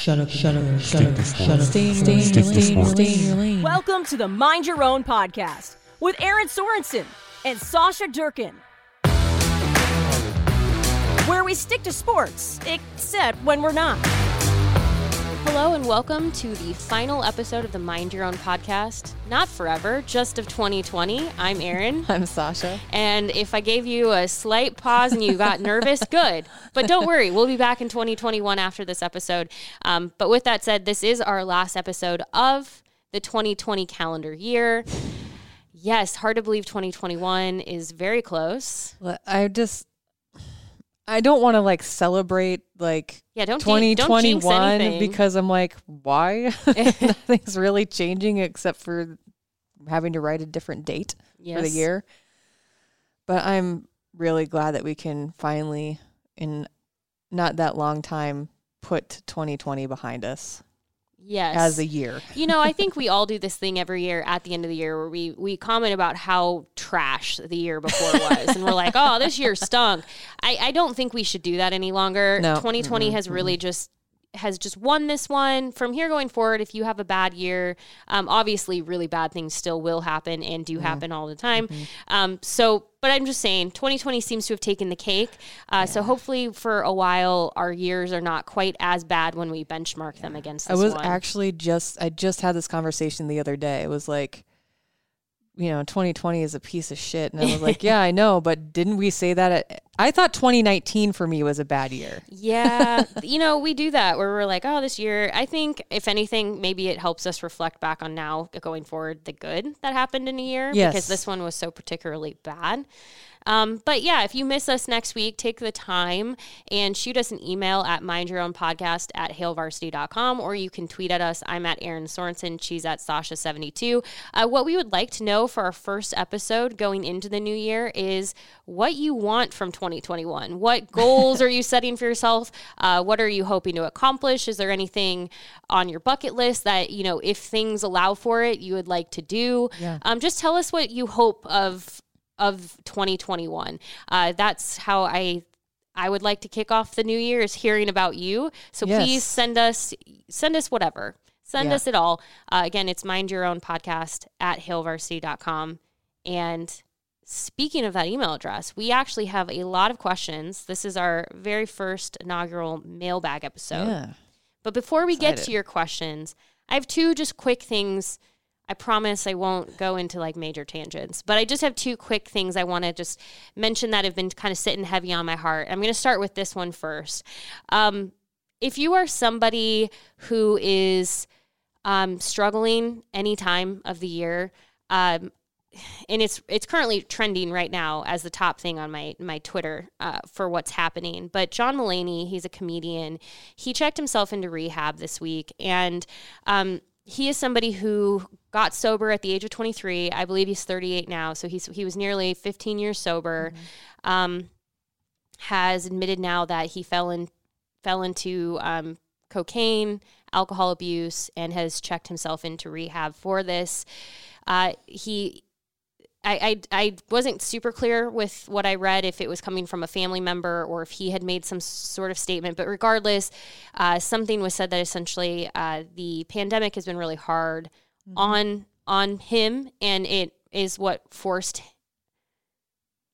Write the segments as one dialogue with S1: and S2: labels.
S1: Shut up, shut up, shut up, shut up. Stay in your lane, stay in your lane.
S2: Welcome to the Mind Your Own podcast with Erin Sorensen and Sasha Durkin. Where we stick to sports, except when we're not.
S3: Hello and welcome to the final episode of the Mind Your Own podcast. Not forever, just of 2020. I'm Erin.
S4: I'm Sasha.
S3: And if I gave you a slight pause and you got nervous, good. But don't worry, we'll be back in 2021 after this episode. Um, but with that said, this is our last episode of the 2020 calendar year. Yes, hard to believe 2021 is very close.
S4: Well, I just I don't want to like celebrate like
S3: Yeah, don't jinx- don't
S4: 2021 because I'm like, why? Nothing's really changing except for having to write a different date for the year. But I'm really glad that we can finally, in not that long time, put 2020 behind us
S3: Yes.
S4: as a year.
S3: you know, I think we all do this thing every year at the end of the year where we we comment about how trash the year before was, and we're like, "Oh, this year stunk." I I don't think we should do that any longer.
S4: No.
S3: 2020 has really just has just won this one. From here going forward, if you have a bad year, um, obviously, really bad things still will happen and do happen all the time. Um, so, but I'm just saying, 2020 seems to have taken the cake. Uh, So hopefully, for a while, our years are not quite as bad when we benchmark them against.
S4: I was
S3: one.
S4: actually just I just had this conversation the other day. It was like, you know, 2020 is a piece of shit, and I was like, yeah, I know, but didn't we say that? At, I thought 2019 for me was a bad year.
S3: Yeah, you know, we do that where we're like, oh, this year, I think if anything, maybe it helps us reflect back on now going forward the good that happened in a year
S4: Yes.
S3: because this one was so particularly bad. Um, but yeah, if you miss us next week, take the time and shoot us an email at mindyourownpodcast at hailvarsity.com or you can tweet at us. I'm at Erin Sorensen. She's at Sasha72. Uh, what we would like to know for our first episode going into the new year is what you want from 2021. What goals are you setting for yourself? Uh, what are you hoping to accomplish? Is there anything on your bucket list that, you know, if things allow for it, you would like to do?
S4: Yeah.
S3: Um, just tell us what you hope of of 2021. Uh, that's how I I would like to kick off the new year is hearing about you. So
S4: Yes.
S3: please send us send us whatever. Send
S4: Yeah.
S3: us it all. Uh, again, it's mind your own podcast at hailvarsity.com. And speaking of that email address, we actually have a lot of questions. This is our very first inaugural mailbag episode.
S4: yeah.
S3: But before we get to your questions, I have two just quick things. I promise I won't go into like major tangents, but I just have two quick things I want to just mention that have been kind of sitting heavy on my heart. I'm going to start with this one first. Um, if you are somebody who is um, struggling any time of the year, um, and it's it's currently trending right now as the top thing on my my Twitter uh, for what's happening. But John Mulaney, he's a comedian. He checked himself into rehab this week, and um, he is somebody who got sober at the age of 23. I believe he's 38 now, so he's he was nearly 15 years sober. Um, has admitted now that he fell in fell into um, cocaine, alcohol abuse, and has checked himself into rehab for this. Uh, he I, I I wasn't super clear with what I read if it was coming from a family member or if he had made some sort of statement. But regardless, uh, something was said that essentially uh, the pandemic has been really hard on on him, and it is what forced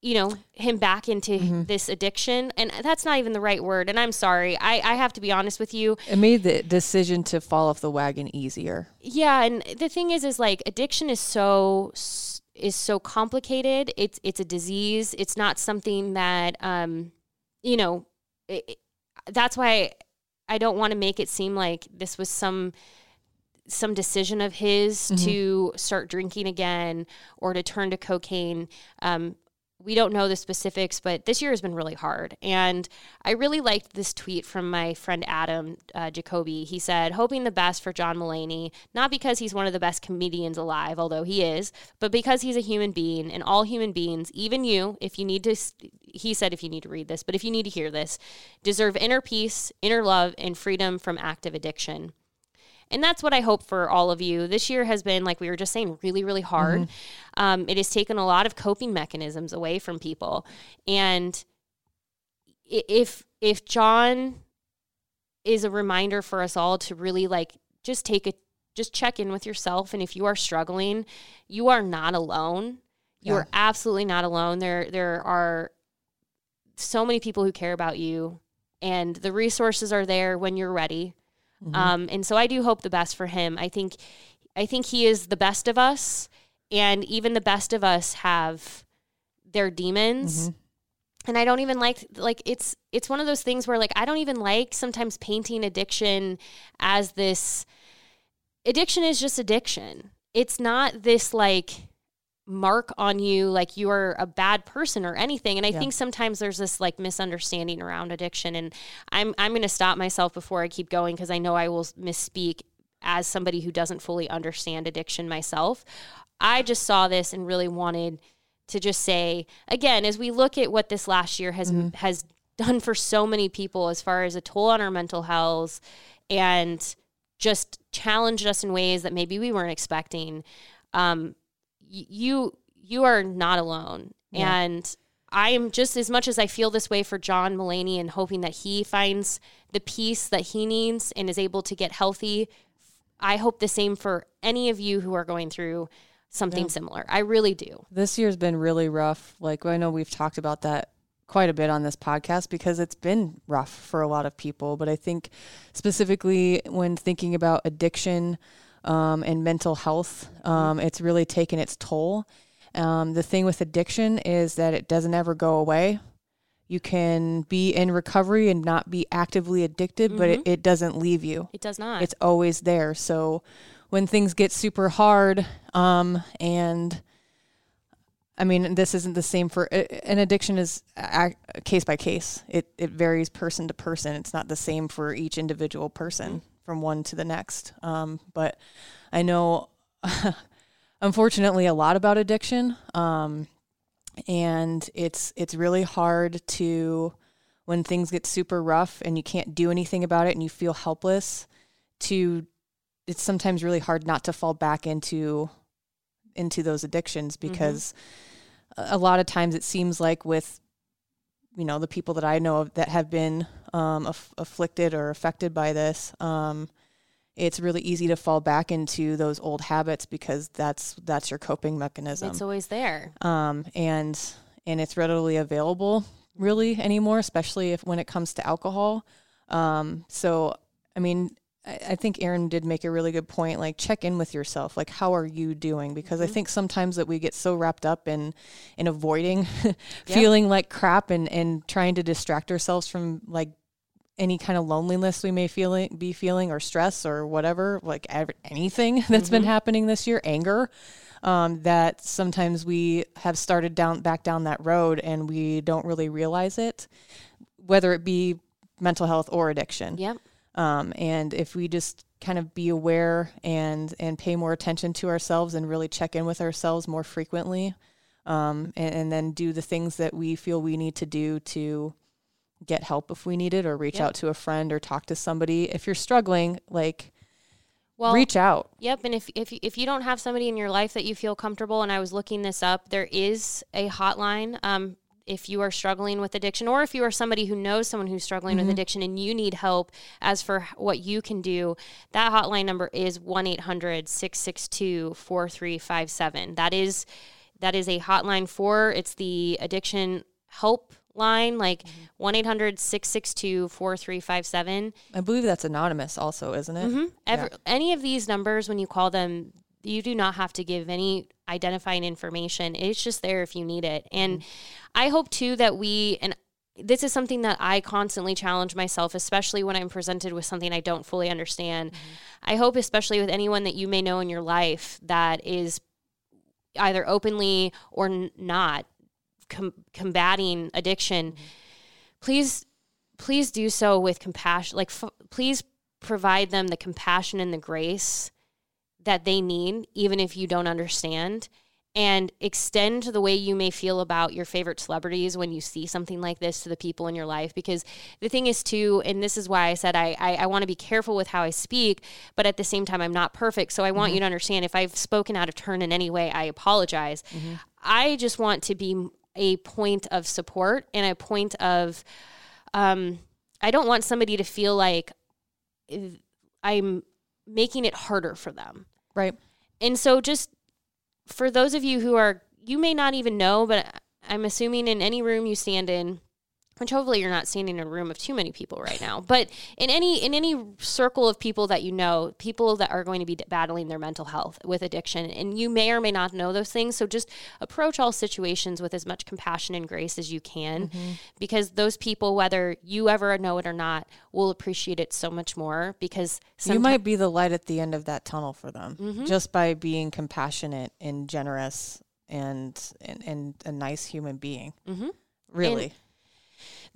S3: you know him back into this addiction. And that's not even the right word and i'm sorry. I, I have to be honest with you.
S4: It made the decision to fall off the wagon easier.
S3: yeah and the thing is is like addiction is so is so complicated. It's it's a disease. It's not something that um you know it- that's why i don't want to make it seem like this was some some decision of his to start drinking again or to turn to cocaine um we don't know the specifics, but this year has been really hard. And I really liked this tweet from my friend Adam uh, Jacoby. He said, hoping the best for John Mulaney, not because he's one of the best comedians alive, although he is, but because he's a human being and all human beings, even you, if you need to, he said, if you need to read this, but if you need to hear this, deserve inner peace, inner love, and freedom from active addiction. And that's what I hope for all of you. This year has been, like we were just saying, really, really hard.
S4: Mm-hmm.
S3: Um, it has taken a lot of coping mechanisms away from people. And if if John is a reminder for us all to really like just take a just check in with yourself and if you are struggling, you are not alone. You
S4: Yeah.
S3: are absolutely not alone. There there are so many people who care about you and the resources are there when you're ready. Um, and so I do hope the best for him. I think I think he is the best of us and even the best of us have their demons. And I don't even like like it's it's one of those things where like I don't even like sometimes painting addiction as this addiction is just addiction. It's not this like mark on you like you're a bad person or anything. And I
S4: Yeah.
S3: think sometimes there's this like misunderstanding around addiction and I'm I'm going to stop myself before I keep going because I know I will misspeak as somebody who doesn't fully understand addiction myself. I just saw this and really wanted to just say again as we look at what this last year has has done for so many people as far as a toll on our mental health and just challenged us in ways that maybe we weren't expecting um, you you are not alone. And i am just as much as i feel this way for john Mulaney and hoping that he finds the peace that he needs and is able to get healthy i hope the same for any of you who are going through something similar. I really do.
S4: This year's been really rough. Like I know we've talked about that quite a bit on this podcast because it's been rough for a lot of people. But I think specifically when thinking about addiction um, and mental health, um, it's really taken its toll. Um, the thing with addiction is that it doesn't ever go away. You can be in recovery and not be actively addicted, but it, it doesn't leave you
S3: it does not
S4: it's always there. So when things get super hard, um, and I mean, this isn't the same for an addiction is a, a case by case. It it varies person to person. It's not the same for each individual person from one to the next. Um, but I know, unfortunately, a lot about addiction. Um, and it's it's really hard to when things get super rough and you can't do anything about it and you feel helpless to it's sometimes really hard not to fall back into into those addictions because a a lot of times it seems like with you know the people that I know of that have been um, aff- afflicted or affected by this um, it's really easy to fall back into those old habits because that's that's your coping mechanism
S3: it's always there
S4: um, and and it's readily available really anymore, especially if when it comes to alcohol. Um, so I mean, I, I think Erin did make a really good point. Like, check in with yourself. Like, how are you doing? Because I think sometimes that we get so wrapped up in in avoiding feeling like crap and and trying to distract ourselves from like any kind of loneliness we may feeling be feeling or stress or whatever like ev- anything that's been happening this year anger um, that sometimes we have started down back down that road and we don't really realize it whether it be mental health or addiction
S3: yep
S4: um, and if we just kind of be aware and and pay more attention to ourselves and really check in with ourselves more frequently um, and, and then do the things that we feel we need to do to get help if we need it or reach
S3: Yep.
S4: out to a friend or talk to somebody if you're struggling like
S3: well
S4: reach out
S3: Yep, and if if you- if you don't have somebody in your life that you feel comfortable, and I was looking this up, there is a hotline. Um, if you are struggling with addiction, or if you are somebody who knows someone who's struggling with mm-hmm. addiction and you need help as for what you can do, that hotline number is 1 800 662 4357. That is that is a hotline for it's the addiction help line like mm-hmm. 1-800-662-4357
S4: i believe that's anonymous also isn't it? Mm-hmm.
S3: Every, Any of these numbers, when you call them, you do not have to give any identifying information. It's just there if you need it. And mm-hmm. I hope too that we, and this is something that I constantly challenge myself, especially when I'm presented with something I don't fully understand. Mm-hmm. I hope, especially with anyone that you may know in your life that is either openly or n- not com- combating addiction, mm-hmm. please please do so with compassion. Like, f- please provide them the compassion and the grace that they need, even if you don't understand. And extend the way you may feel about your favorite celebrities when you see something like this to the people in your life. Because the thing is, too, and this is why I said I, I, I want to be careful with how I speak, but at the same time, I'm not perfect. So I want you to understand if I've spoken out of turn in any way, I apologize. I just want to be a point of support and a point of, um, I don't want somebody to feel like eh, I'm making it harder for them.
S4: Right.
S3: And so, just for those of you who are, you may not even know, but I'm assuming in any room you stand in, which hopefully you're not standing in a room of too many people right now, but in any in any circle of people that you know, people that are going to be battling their mental health with addiction, and you may or may not know those things. So just approach all situations with as much compassion and grace as you can, because those people, whether you ever know it or not, will appreciate it so much more. Because
S4: you might be the light at the end of that tunnel for them just by being compassionate and generous and and, and a nice human being. Mm-hmm. Really.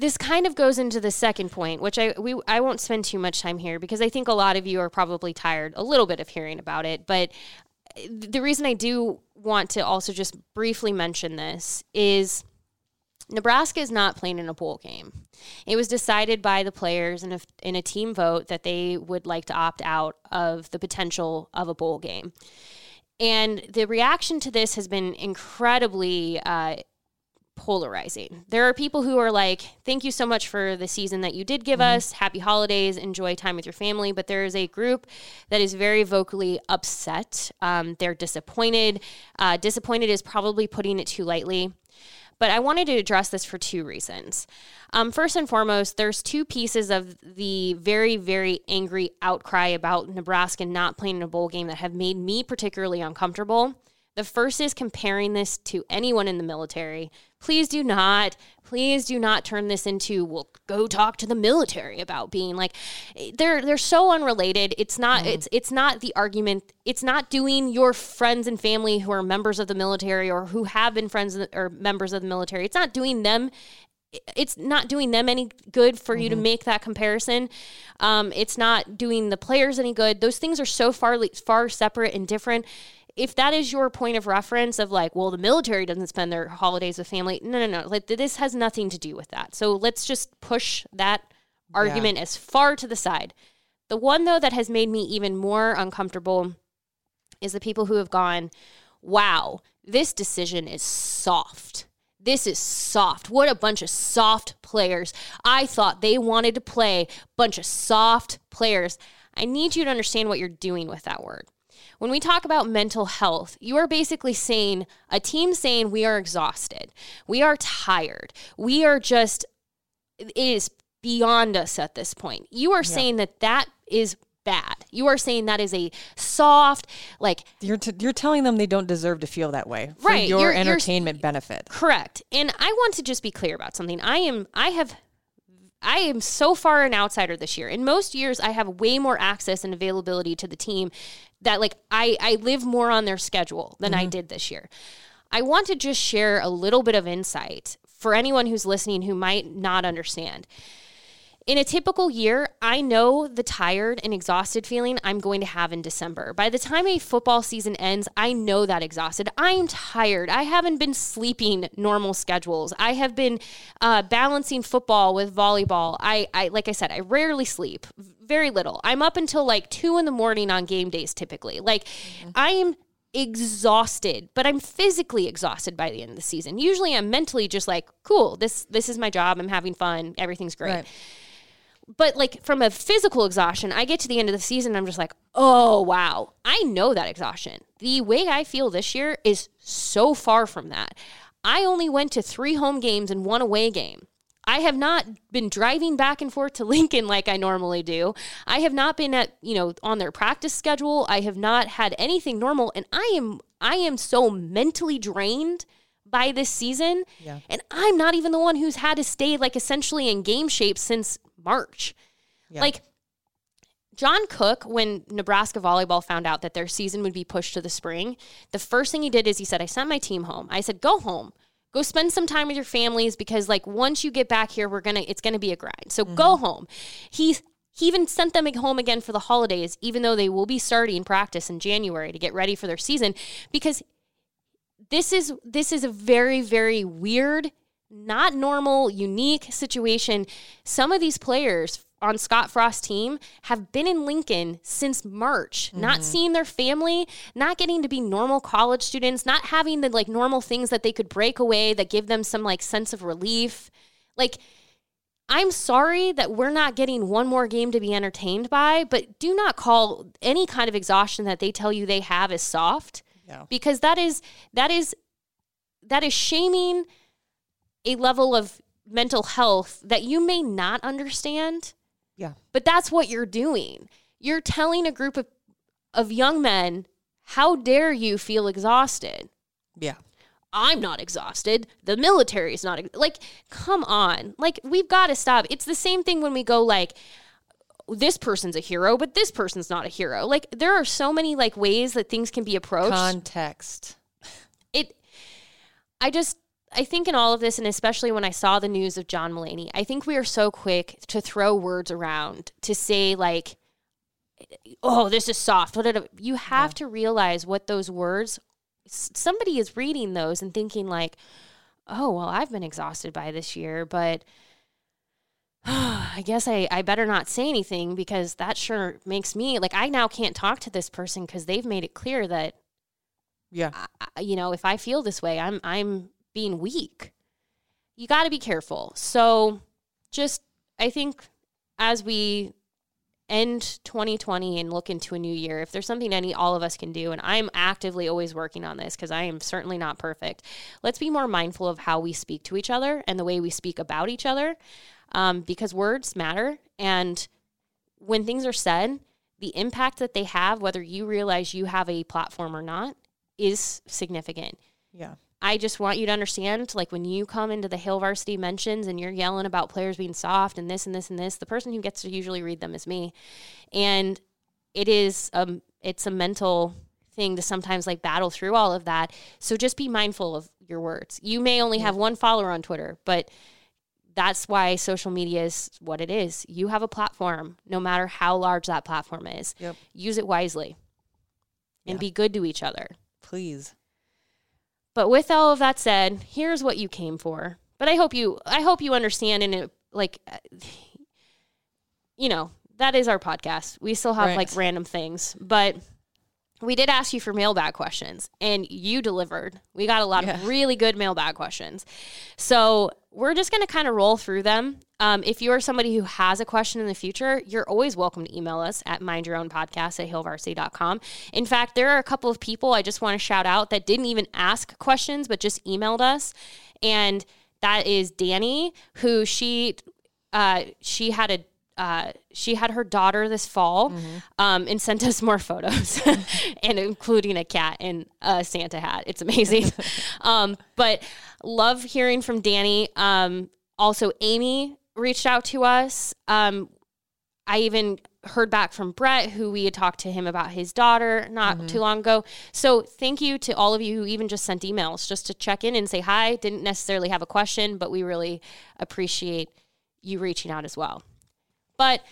S3: This kind of goes into the second point, which I we I won't spend too much time here because I think a lot of you are probably tired a little bit of hearing about it. But uh, the reason I do want to also just briefly mention this is Nebraska is not playing in a bowl game. It was decided by the players in a, in a team vote that they would like to opt out of the potential of a bowl game. And the reaction to this has been incredibly uh, polarizing. There are people who are like, thank you so much for the season that you did give us. Happy holidays. Enjoy time with your family. But there is a group that is very vocally upset. Um, they're disappointed. Uh, disappointed is probably putting it too lightly. But I wanted to address this for two reasons. Um, first and foremost, there's two pieces of the very, very angry outcry about Nebraska not playing in a bowl game that have made me particularly uncomfortable. The first is comparing this to anyone in the military. Please do not, please do not turn this into, well, go talk to the military about being like they're they're so unrelated. It's not it's it's not the argument. It's not doing your friends and family who are members of the military or who have been friends or members of the military. It's not doing them it's not doing them any good for you to make that comparison. Um, it's not doing the players any good. Those things are so far far separate and different. If that is your point of reference of like, well, the military doesn't spend their holidays with family. No, no, no. Like this has nothing to do with that. So let's just push that argument as far to the side. The one though that has made me even more uncomfortable is the people who have gone, wow, this decision is soft. This is soft. What a bunch of soft players. I thought they wanted to play bunch of soft players. I need you to understand what you're doing with that word. When we talk about mental health, you are basically saying a team saying we are exhausted, we are tired, we are just, it is beyond us at this point. You are saying that that is bad. You are saying that is a soft, like
S4: You're t- you're telling them they don't deserve to feel that way for
S3: Right,
S4: your
S3: you're- you're-
S4: entertainment benefit.
S3: Correct. And I want to just be clear about something. I am I have I am so far an outsider this year. In most years I have way more access and availability to the team that like I I live more on their schedule than I mm-hmm. did this year. I want to just share a little bit of insight for anyone who's listening who might not understand. In a typical year, I know the tired and exhausted feeling I'm going to have in December. By the time a football season ends, I know that exhausted. I'm tired. I haven't been sleeping normal schedules. I have been uh, balancing football with volleyball. I, I, like I said, I rarely sleep, very little. I'm up until like two in the morning on game days typically. Like I am exhausted, but I'm physically exhausted by the end of the season. Usually I'm mentally just like, cool, this this is my job. I'm having fun. Everything's great.
S4: Right.
S3: But like from a physical exhaustion, I get to the end of the season I'm just like, "Oh, wow. I know that exhaustion." The way I feel this year is so far from that. I only went to 3 home games and one away game. I have not been driving back and forth to Lincoln like I normally do. I have not been at, you know, on their practice schedule. I have not had anything normal and I am I am so mentally drained by this season. And I'm not even the one who's had to stay like essentially in game shape since March. Like John Cook, when Nebraska volleyball found out that their season would be pushed to the spring, the first thing he did is he said, I sent my team home. I said, go home. Go spend some time with your families because like once you get back here, we're gonna it's gonna be a grind. So go mm-hmm. home. He he even sent them home again for the holidays, even though they will be starting practice in January to get ready for their season, because this is this is a very very weird not normal unique situation some of these players on Scott Frost's team have been in Lincoln since March, not mm-hmm. seeing their family, not getting to be normal college students, not having the like normal things that they could break away that give them some like sense of relief. Like I'm sorry that we're not getting one more game to be entertained by, but do not call any kind of exhaustion that they tell you they have as soft
S4: Yeah.
S3: because that is that is that is shaming a level of mental health that you may not understand
S4: Yeah.
S3: but that's what you're doing you're telling a group of of young men how dare you feel exhausted
S4: Yeah.
S3: I'm not exhausted. The military is not like come on. Like we've got to stop. It's the same thing when we go like this person's a hero, but this person's not a hero. Like there are so many like ways that things can be approached
S4: Context.
S3: it I just I think in all of this and especially when I saw the news of John Mulaney, I think we are so quick to throw words around to say like oh this is soft. You have to realize what those words somebody is reading those and thinking like oh well I've been exhausted by this year, but I guess I, I better not say anything because that sure makes me like I now can't talk to this person because they've made it clear that
S4: Yeah.
S3: I- you know, if I feel this way, I'm I'm being weak. You got to be careful. So, just I think as we end 2020 and look into a new year, if there's something any all of us can do, and I'm actively always working on this because I am certainly not perfect. Let's be more mindful of how we speak to each other and the way we speak about each other, um, because words matter. And when things are said, the impact that they have, whether you realize you have a platform or not, is significant.
S4: Yeah.
S3: I just want you to understand, like when you come into the Hail Varsity mentions and you're yelling about players being soft and this and this and this, the person who gets to usually read them is me, and it is um it's a mental thing to sometimes like battle through all of that. So just be mindful of your words. You may only have one follower on Twitter, but that's why social media is what it is. You have a platform, no matter how large that platform is.
S4: Yep.
S3: Use it wisely and
S4: Yeah.
S3: be good to each other.
S4: Please.
S3: But with all of that said, here's what you came for. But I hope you I hope you understand and it like you know, that is our podcast. We still have
S4: Right.
S3: like random things, but we did ask you for mailbag questions and you delivered. We got a lot
S4: Yeah.
S3: of really good mailbag questions. So we're just going to kind of roll through them. Um, if you are somebody who has a question in the future, you're always welcome to email us at mindyourownpodcast at hailvarsity.com. In fact, there are a couple of people I just want to shout out that didn't even ask questions, but just emailed us. And that is Danny, who she uh, she had a uh, she had her daughter this fall um, and sent us more photos and including a cat and a Santa hat. It's amazing. um, but love hearing from Danny. Um, also, Amy reached out to us. Um, I even heard back from Brett, who we had talked to him about his daughter not too long ago. So thank you to all of you who even just sent emails just to check in and say hi. Didn't necessarily have a question, but we really appreciate you reaching out as well. But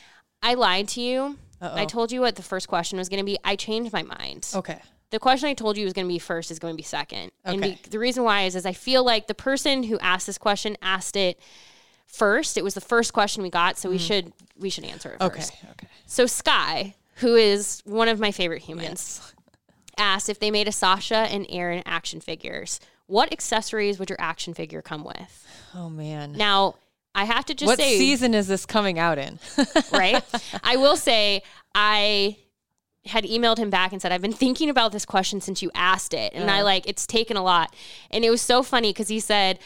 S3: I lied to you. I told you what the first question was going to be. I changed my mind.
S4: Okay.
S3: The question I told you was going to be first is going to be second. And
S4: Okay.
S3: be, the reason why is, is I feel like the person who asked this question asked it first. It was the first question we got, so we should we should answer it
S4: Mm. Okay.
S3: first.
S4: Okay.
S3: So Sky, who is one of my favorite humans, asked if they made a Sasha and Erin action figures. What accessories would your action figure come with?
S4: Oh man.
S3: Now, I have to just
S4: what
S3: say
S4: season is this coming out in?
S3: right? I will say I had emailed him back and said I've been thinking about this question since you asked it, and I like it's taken a lot, and it was so funny because he said.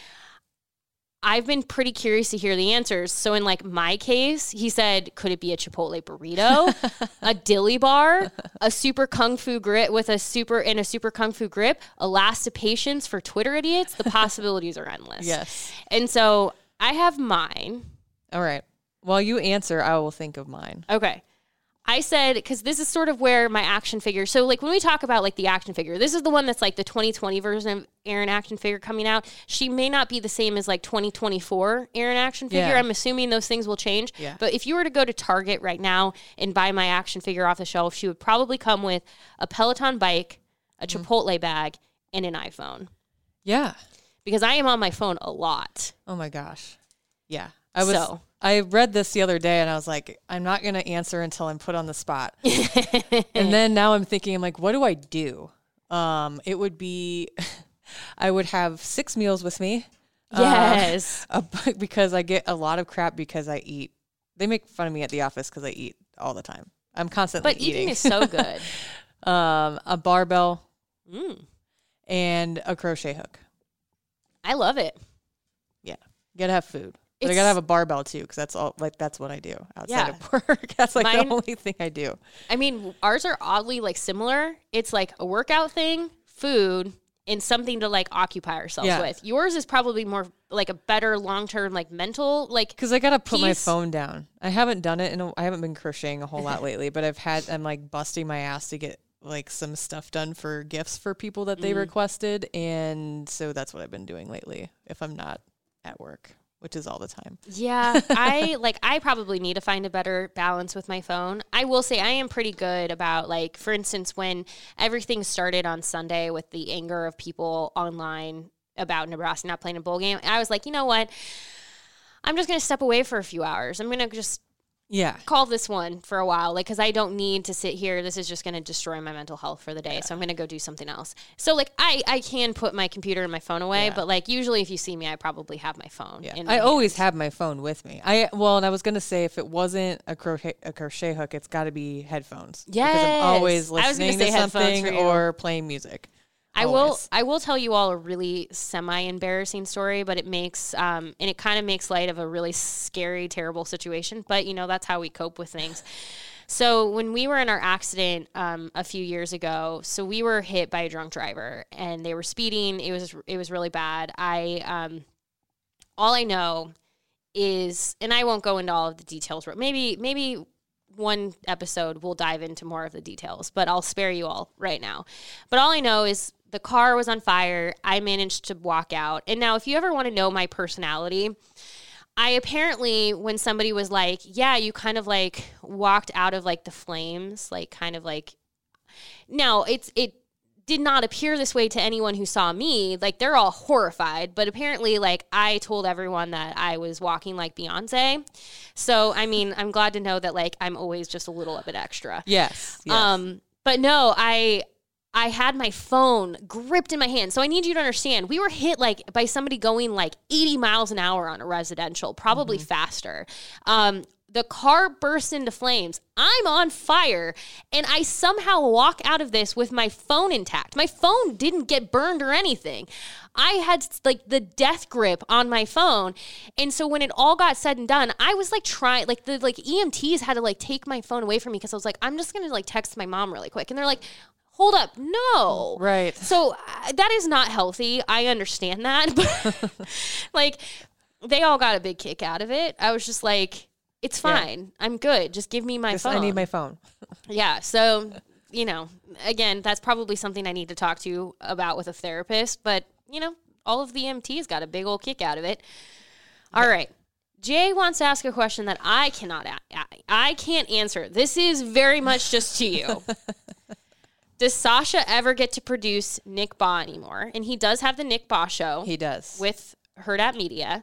S3: I've been pretty curious to hear the answers. So in like my case, he said, could it be a Chipotle burrito, a dilly bar, a super kung fu grip with a super and a super kung fu grip, elastipatience for Twitter idiots? The possibilities are endless.
S4: yes.
S3: And so I have mine.
S4: All right. While you answer, I will think of mine.
S3: Okay. I said because this is sort of where my action figure. So like when we talk about like the action figure, this is the one that's like the 2020 version of Erin action figure coming out. She may not be the same as like 2024 Erin action figure.
S4: Yeah.
S3: I'm assuming those things will change.
S4: Yeah.
S3: But if you were to go to Target right now and buy my action figure off the shelf, she would probably come with a Peloton bike, a
S4: Mm-hmm.
S3: Chipotle bag, and an iPhone.
S4: Yeah.
S3: Because I am on my phone a lot.
S4: Oh my gosh. Yeah. I was
S3: So.
S4: I read this the other day and I was like, I'm not gonna answer until I'm put on the spot. and then now I'm thinking, I'm like, what do I do? Um, it would be I would have six meals with me.
S3: Yes.
S4: Uh, because I get a lot of crap because I eat. They make fun of me at the office because I eat all the time. I'm constantly
S3: but eating
S4: eating.
S3: is so good.
S4: um, a barbell
S3: Mm.
S4: and a crochet hook.
S3: I love it.
S4: Yeah, you gotta have food. But I gotta have a barbell too, because that's all. Like that's what I do outside
S3: Yeah.
S4: of work. that's like
S3: Mine-
S4: the only thing I do.
S3: I mean, ours are oddly like similar. It's like a workout thing, food, and something to like occupy ourselves
S4: Yeah.
S3: with. Yours is probably more like a better long term, like mental, like
S4: Because I gotta put my phone down. I haven't done it, and I haven't been crocheting a whole lot lately. But I've had. I'm like busting my ass to get like some stuff done for gifts for people that
S3: Mm.
S4: they requested, and so that's what I've been doing lately. If I'm not at work, which is all the time.
S3: Yeah, I like I probably need to find a better balance with my phone. I will say I am pretty good about like for instance when everything started on Sunday with the anger of people online about Nebraska not playing a bowl game. I was like, "You know what? I'm just going to step away for a few hours. I'm going to just
S4: Yeah.
S3: call this one for a while like because i don't need to sit here this is just going to destroy my mental health for the day so i'm going to go do something else so like i i can put my computer and my phone away
S4: Yeah.
S3: but like usually if you see me i probably have my phone
S4: Yeah,
S3: in
S4: I
S3: my
S4: always have my phone with me. I well, and I was gonna say if it wasn't a crochet a crochet hook, it's got to be headphones. Yeah
S3: because
S4: I'm always
S3: I was gonna
S4: listening to something or playing music.
S3: I will I will tell you all a really semi embarrassing story, but it makes um and it kind of makes light of a really scary, terrible situation. But you know, that's how we cope with things. So when we were in our accident um, a few years ago, so we were hit by a drunk driver and they were speeding. It was it was really bad. I um all I know is and I won't go into all of the details, but maybe maybe one episode we'll dive into more of the details, but I'll spare you all right now. But all I know is the car was on fire. I managed to walk out. And now if you ever want to know my personality, I apparently when somebody was like, "Yeah, you kind of like walked out of like the flames, like kind of like now it's it did not appear this way to anyone who saw me. Like they're all horrified, but apparently like I told everyone that I was walking like Beyonce. So, I mean, I'm glad to know that like I'm always just a little bit extra.
S4: Yes. yes.
S3: Um, but no, I I had my phone gripped in my hand. So I need you to understand, we were hit like by somebody going like 80 miles an hour on a residential, probably faster. Um, the car burst into flames. I'm on fire, and I somehow walk out of this with my phone intact. My phone didn't get burned or anything. I had like the death grip on my phone. And so when it all got said and done, I was like trying like the like EMTs had to like take my phone away from me because I was like, I'm just gonna like text my mom really quick. And they're like, hold up, no.
S4: Right.
S3: So uh, that is not healthy. I understand that. But like they all got a big kick out of it. I was just like, it's fine. I'm good. Just give me my
S4: Just-
S3: phone.
S4: I need my phone.
S3: Yeah. So, you know, again, that's probably something I need to talk to you about with a therapist. But, you know, all of the MTs got a big old kick out of it. All right. Jay wants to ask a question that I cannot, a- I can't answer. This is very much just to you. Does Sasha ever get to produce Nick Bahe anymore? And he does have the Nick Bahe show
S4: He does.
S3: with Hurrdat Media.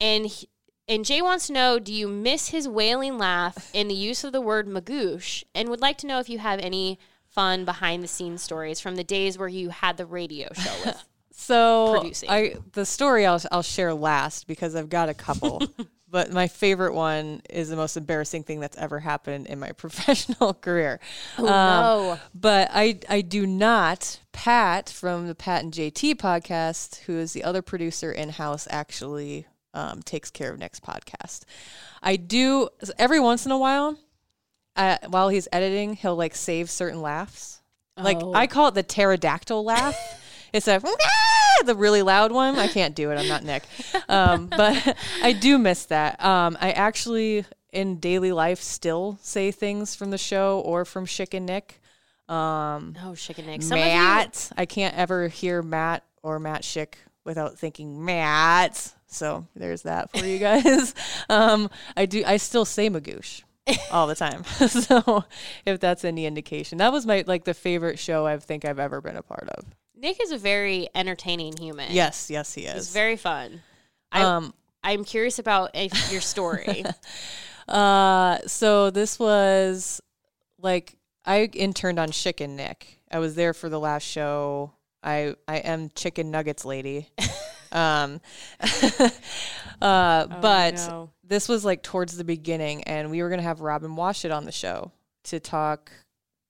S3: And he, and Jay wants to know, do you miss his wailing laugh and the use of the word magoosh? And would like to know if you have any fun behind the scenes stories from the days where you had the radio show with.
S4: so
S3: producing.
S4: I the story I'll I'll share last because I've got a couple. but my favorite one is the most embarrassing thing that's ever happened in my professional career.
S3: Oh, no.
S4: But I I do not. Pat from the Pat and JT podcast, who is the other producer in house, actually um, takes care of next podcast. I do every once in a while. Uh, while he's editing, he'll like save certain laughs. Like
S3: Oh.
S4: I call it the pterodactyl laugh. It's a the really loud one. I can't do it. I'm not Nick. Um, but I do miss that. Um, I actually in daily life still say things from the show or from Schick and Nick. Um,
S3: Oh, chicken Nick. Some of you,
S4: Matt. I can't ever hear Matt or Matt Schick without thinking Matt. So there's that for you guys. um, I do. I still say Magoosh all the time. so if that's any indication, that was my like the favorite show I think I've ever been a part of.
S3: Nick is a very entertaining human.
S4: Yes, yes, he
S3: He's
S4: is.
S3: very fun. I,
S4: um,
S3: I'm curious about if your story.
S4: Uh, so this was like I interned on Chicken Nick. I was there for the last show. I I am chicken nuggets lady. um, uh, but
S3: no.
S4: this was like towards the beginning, and we were gonna have Robin Washut on the show to talk.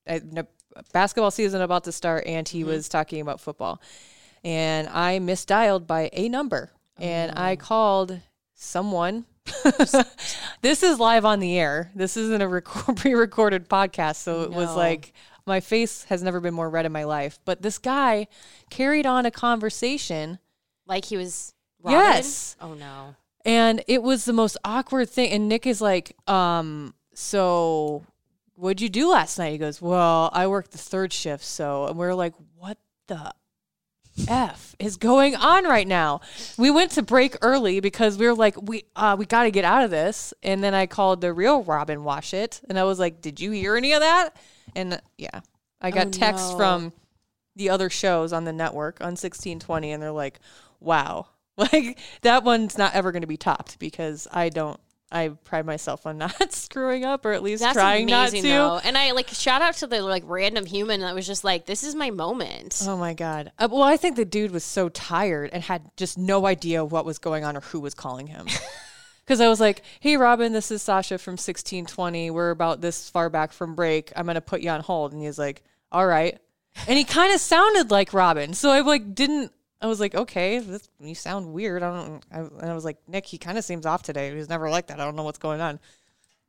S4: No, basketball season about to start, and he was talking about football, and I misdialed by a number, and I called someone. this is live on the air. This isn't a record, pre-recorded podcast, so it was like my face has never been more red in my life. But this guy carried on a conversation
S3: like he was Robin?
S4: Yes.
S3: Oh no.
S4: and it was the most awkward thing. And Nick is like, um, so what'd you do last night? He goes, well, I worked the third shift. So, and we're like, what the F is going on right now? We went to break early because we were like, we, uh, we got to get out of this. And then I called the real Robin Washut and I was like, did you hear any of that? And uh, yeah, I got
S3: Oh,
S4: texts
S3: no.
S4: from the other shows on the network on 1620 and they're like, wow, like that one's not ever going to be topped because I don't, I pride myself on not screwing up or at least
S3: That's
S4: trying
S3: amazing
S4: not to.
S3: though. And I like shout out to the like random human that was just like, this is my moment.
S4: Oh my god. Uh, well, I think the dude was so tired and had just no idea what was going on or who was calling him. Because I was like, "Hey, Robin, this is Sasha from 1620. We're about this far back from break. I'm gonna put you on hold." And he's like, "All right." And he kind of sounded like Robin, so I like didn't. I was like, "Okay, this, you sound weird." I don't. I, and I was like, "Nick, he kind of seems off today. He's never like that. I don't know what's going on."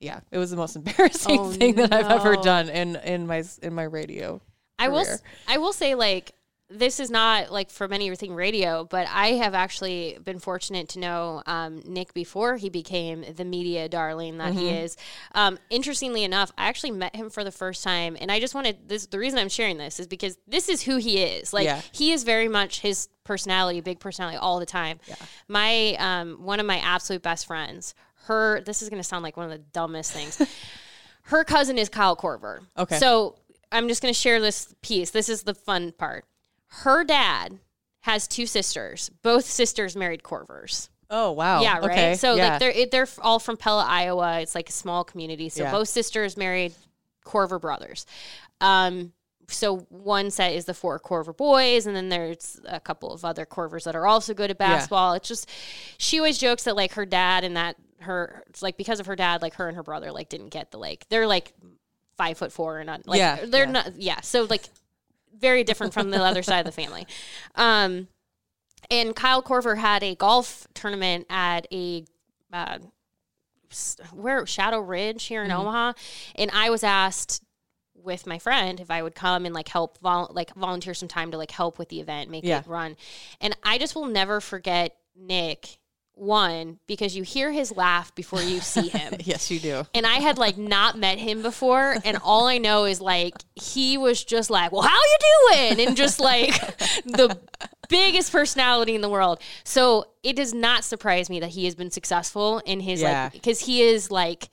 S4: Yeah, it was the most embarrassing
S3: Oh,
S4: thing that I've ever done in in my in my radio.
S3: I will.
S4: career.
S3: I will say like this is not like from anything radio, but I have actually been fortunate to know um, Nick before he became the media darling that he
S4: Mm-hmm.
S3: is. Um, interestingly enough, I actually met him for the first time, and I just wanted this. The reason I'm sharing this is because this is who he is. Like
S4: Yeah.
S3: he is very much his personality, big personality all the time. My um, one of my absolute best friends. Her. This is going to sound like one of the dumbest things. her cousin is Kyle Korver.
S4: Okay.
S3: So I'm just going to share this piece. This is the fun part. Her dad has two sisters. Both sisters married Korvers.
S4: Oh wow.
S3: Yeah, right.
S4: Okay.
S3: So
S4: yeah.
S3: like they're they're all from Pella, Iowa. It's like a small community. So
S4: Yeah.
S3: both sisters married Korver brothers. Um, so one set is the four Korver boys, and then there's a couple of other Korvers that are also good at basketball. It's just she always jokes that like her dad and that her it's like because of her dad, like her and her brother like didn't get the like they're like five foot four and not like
S4: Yeah,
S3: they're
S4: yeah.
S3: not yeah. So like very different from the other side of the family. Um, and Kyle Korver had a golf tournament at a uh, where Shadow Ridge here in Omaha, and I was asked with my friend if I would come and like help vol- like volunteer some time to like help with the event, make
S4: Yeah.
S3: it run. And I just will never forget Nick one because you hear his laugh before you see him.
S4: yes, you do.
S3: And I had like not met him before, and all I know is like he was just like, "Well, how you doing?" and just like the biggest personality in the world. So it does not surprise me that he has been successful in his
S4: Yeah.
S3: like because he is like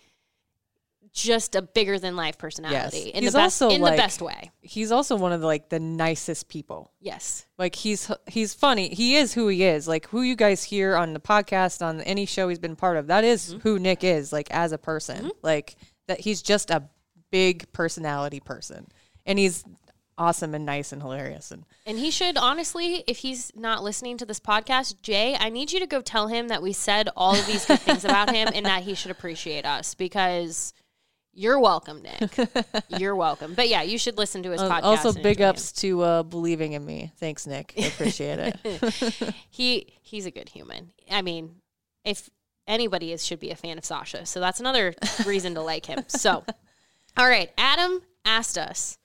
S3: just a bigger than life personality in
S4: He's
S3: the best
S4: also,
S3: in
S4: like-
S3: the best way.
S4: He's also one of the like the nicest people.
S3: Yes.
S4: Like he's he's funny. He is who he is. Like who you guys hear on the podcast on any show he's been part of. That is
S3: Mm-hmm.
S4: who Nick is like as a person. Like that he's just a big personality person. And he's awesome and nice and hilarious and
S3: And he should honestly, if he's not listening to this podcast, Jay, I need you to go tell him that we said all of these good things about him and that he should appreciate us because you're welcome, Nick. You're welcome. But yeah, you should listen to his podcast.
S4: also big ups to uh, believing in me. Thanks Nick. I appreciate it.
S3: He he's a good human. I mean, if anybody is should be a fan of Sasha, so that's another reason to like him. So, all right, Adam asked us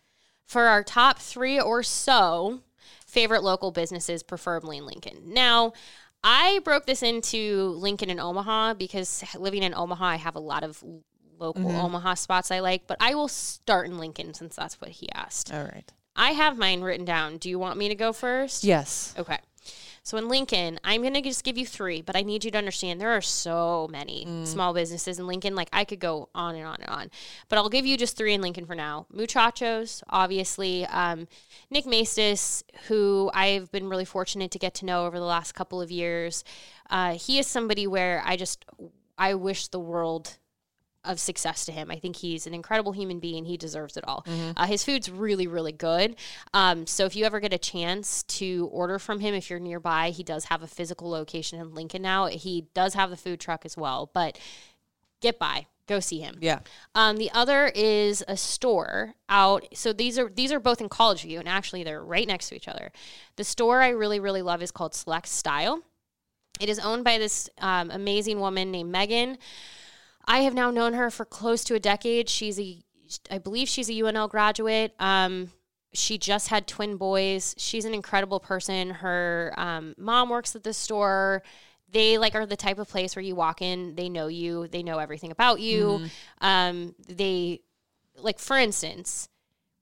S3: for our top three or so favorite local businesses, preferably in Lincoln. Now, I broke this into Lincoln and Omaha because living in Omaha, I have a lot of local Omaha spots I like, but I will start in Lincoln since that's what he asked.
S4: All right.
S3: I have mine written down. Do you want me to go first?
S4: Yes.
S3: Okay. So in Lincoln, I'm going to just give you three, but I need you to understand there are so many small businesses in Lincoln. Like I could go on and on and on, but I'll give you just three in Lincoln for now. Muchachos, obviously. Um, Nick Mastis, who I've been really fortunate to get to know over the last couple of years. Uh, he is somebody where I just, I wish the world of success to him. I think he's an incredible human being. He deserves it all. Uh, his food's really, really good. Um, so if you ever get a chance to order from him, if you're nearby, he does have a physical location in Lincoln now. He does have the food truck as well, but get by. Go see him.
S4: Yeah.
S3: Um, the other is a store out. So these are these are both in College View, and actually they're right next to each other. The store I really really love is called Select Style. It is owned by this um, amazing woman named Megan. I have now known her for close to a decade. She's a, I believe she's a UNL graduate. Um, she just had twin boys. She's an incredible person. Her um, mom works at the store. They like are the type of place where you walk in, they know you, they know everything about you. Um, they like, for instance,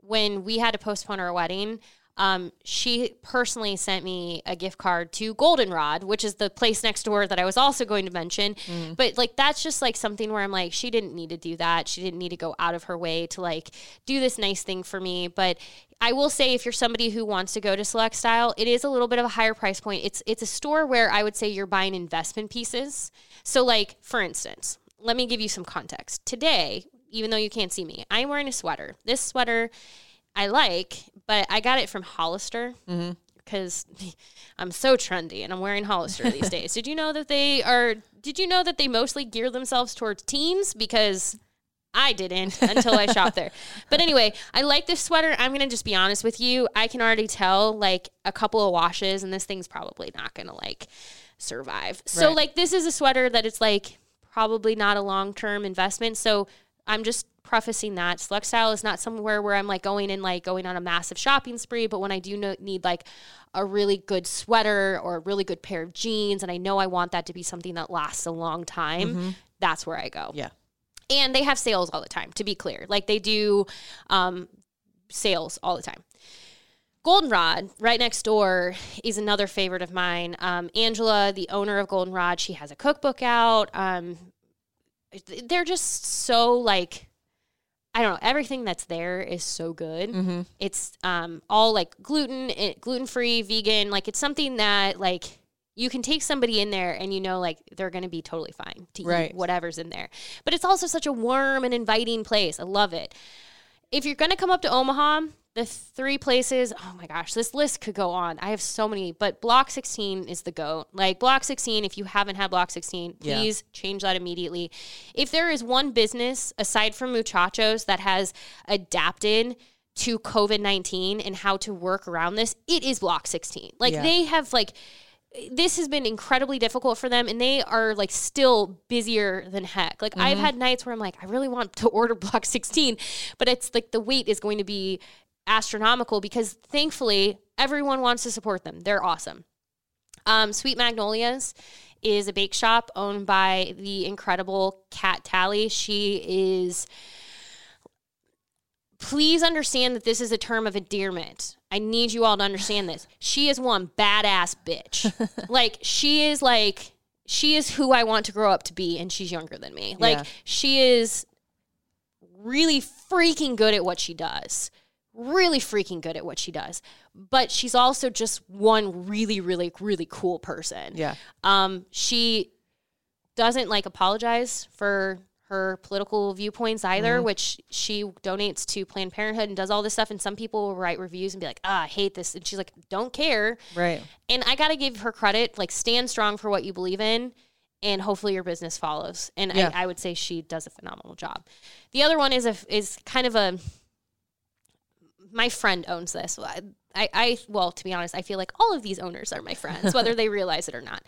S3: when we had to postpone our wedding, um, she personally sent me a gift card to Goldenrod, which is the place next door that I was also going to mention. But like that's just like something where I'm like, she didn't need to do that. She didn't need to go out of her way to like do this nice thing for me. But I will say, if you're somebody who wants to go to Select Style, it is a little bit of a higher price point. It's it's a store where I would say you're buying investment pieces. So like for instance, let me give you some context. Today, even though you can't see me, I'm wearing a sweater. This sweater I like, but I got it from Hollister mm-hmm. because I'm so trendy and I'm wearing Hollister these days. Did you know that they are? Did you know that they mostly gear themselves towards teens? Because I didn't until I shopped there. But anyway, I like this sweater. I'm gonna just be honest with you. I can already tell like a couple of washes, and this thing's probably not gonna like survive. So
S4: Right.
S3: like this is a sweater that it's like probably not a long term investment. So I'm just prefacing that. Select style is not somewhere where I'm like going and like going on a massive shopping spree. But when I do no- need like a really good sweater or a really good pair of jeans, and I know I want that to be something that lasts a long time, that's where I go.
S4: Yeah.
S3: and they have sales all the time to be clear. Like they do um, sales all the time. Goldenrod right next door is another favorite of mine. Um, angela the owner of goldenrod she has a cookbook out. Um, they're just so like I don't know. Everything that's there is so good. It's um, all like gluten, gluten free, vegan. Like it's something that like you can take somebody in there and you know like they're going to be totally fine to
S4: Right.
S3: eat whatever's in there. But it's also such a warm and inviting place. I love it. If you're going to come up to Omaha, the three places, oh my gosh, this list could go on. I have so many, but Block 16 is the goat. Like Block 16, if you haven't had Block 16,
S4: Yeah.
S3: please change that immediately. If there is one business aside from Muchachos that has adapted to COVID 19 and how to work around this, it is Block 16. Like
S4: Yeah.
S3: they have like this has been incredibly difficult for them and they are like still busier than heck. Like I've had nights where I'm like I really want to order block 16, but it's like the wait is going to be astronomical because thankfully everyone wants to support them. They're awesome. Um, Sweet Magnolias is a bake shop owned by the incredible Kat Tally. She is please understand that this is a term of endearment. I need you all to understand this. She is one badass bitch. like she is like she is who I want to grow up to be and she's younger than me. Like
S4: Yeah.
S3: she is really freaking good at what she does. Really freaking good at what she does. But she's also just one really really really cool person.
S4: Yeah.
S3: Um, she doesn't like apologize for her political viewpoints either, which she donates to Planned Parenthood and does all this stuff. And some people will write reviews and be like, ah, I hate this. And she's like, don't care.
S4: Right.
S3: And I got to give her credit. Like, stand strong for what you believe in, and hopefully your business follows. And
S4: Yeah.
S3: I, I would say she does a phenomenal job. The other one is a is kind of a. My friend owns this. I, I, I well, to be honest, I feel like all of these owners are my friends, whether they realize it or not.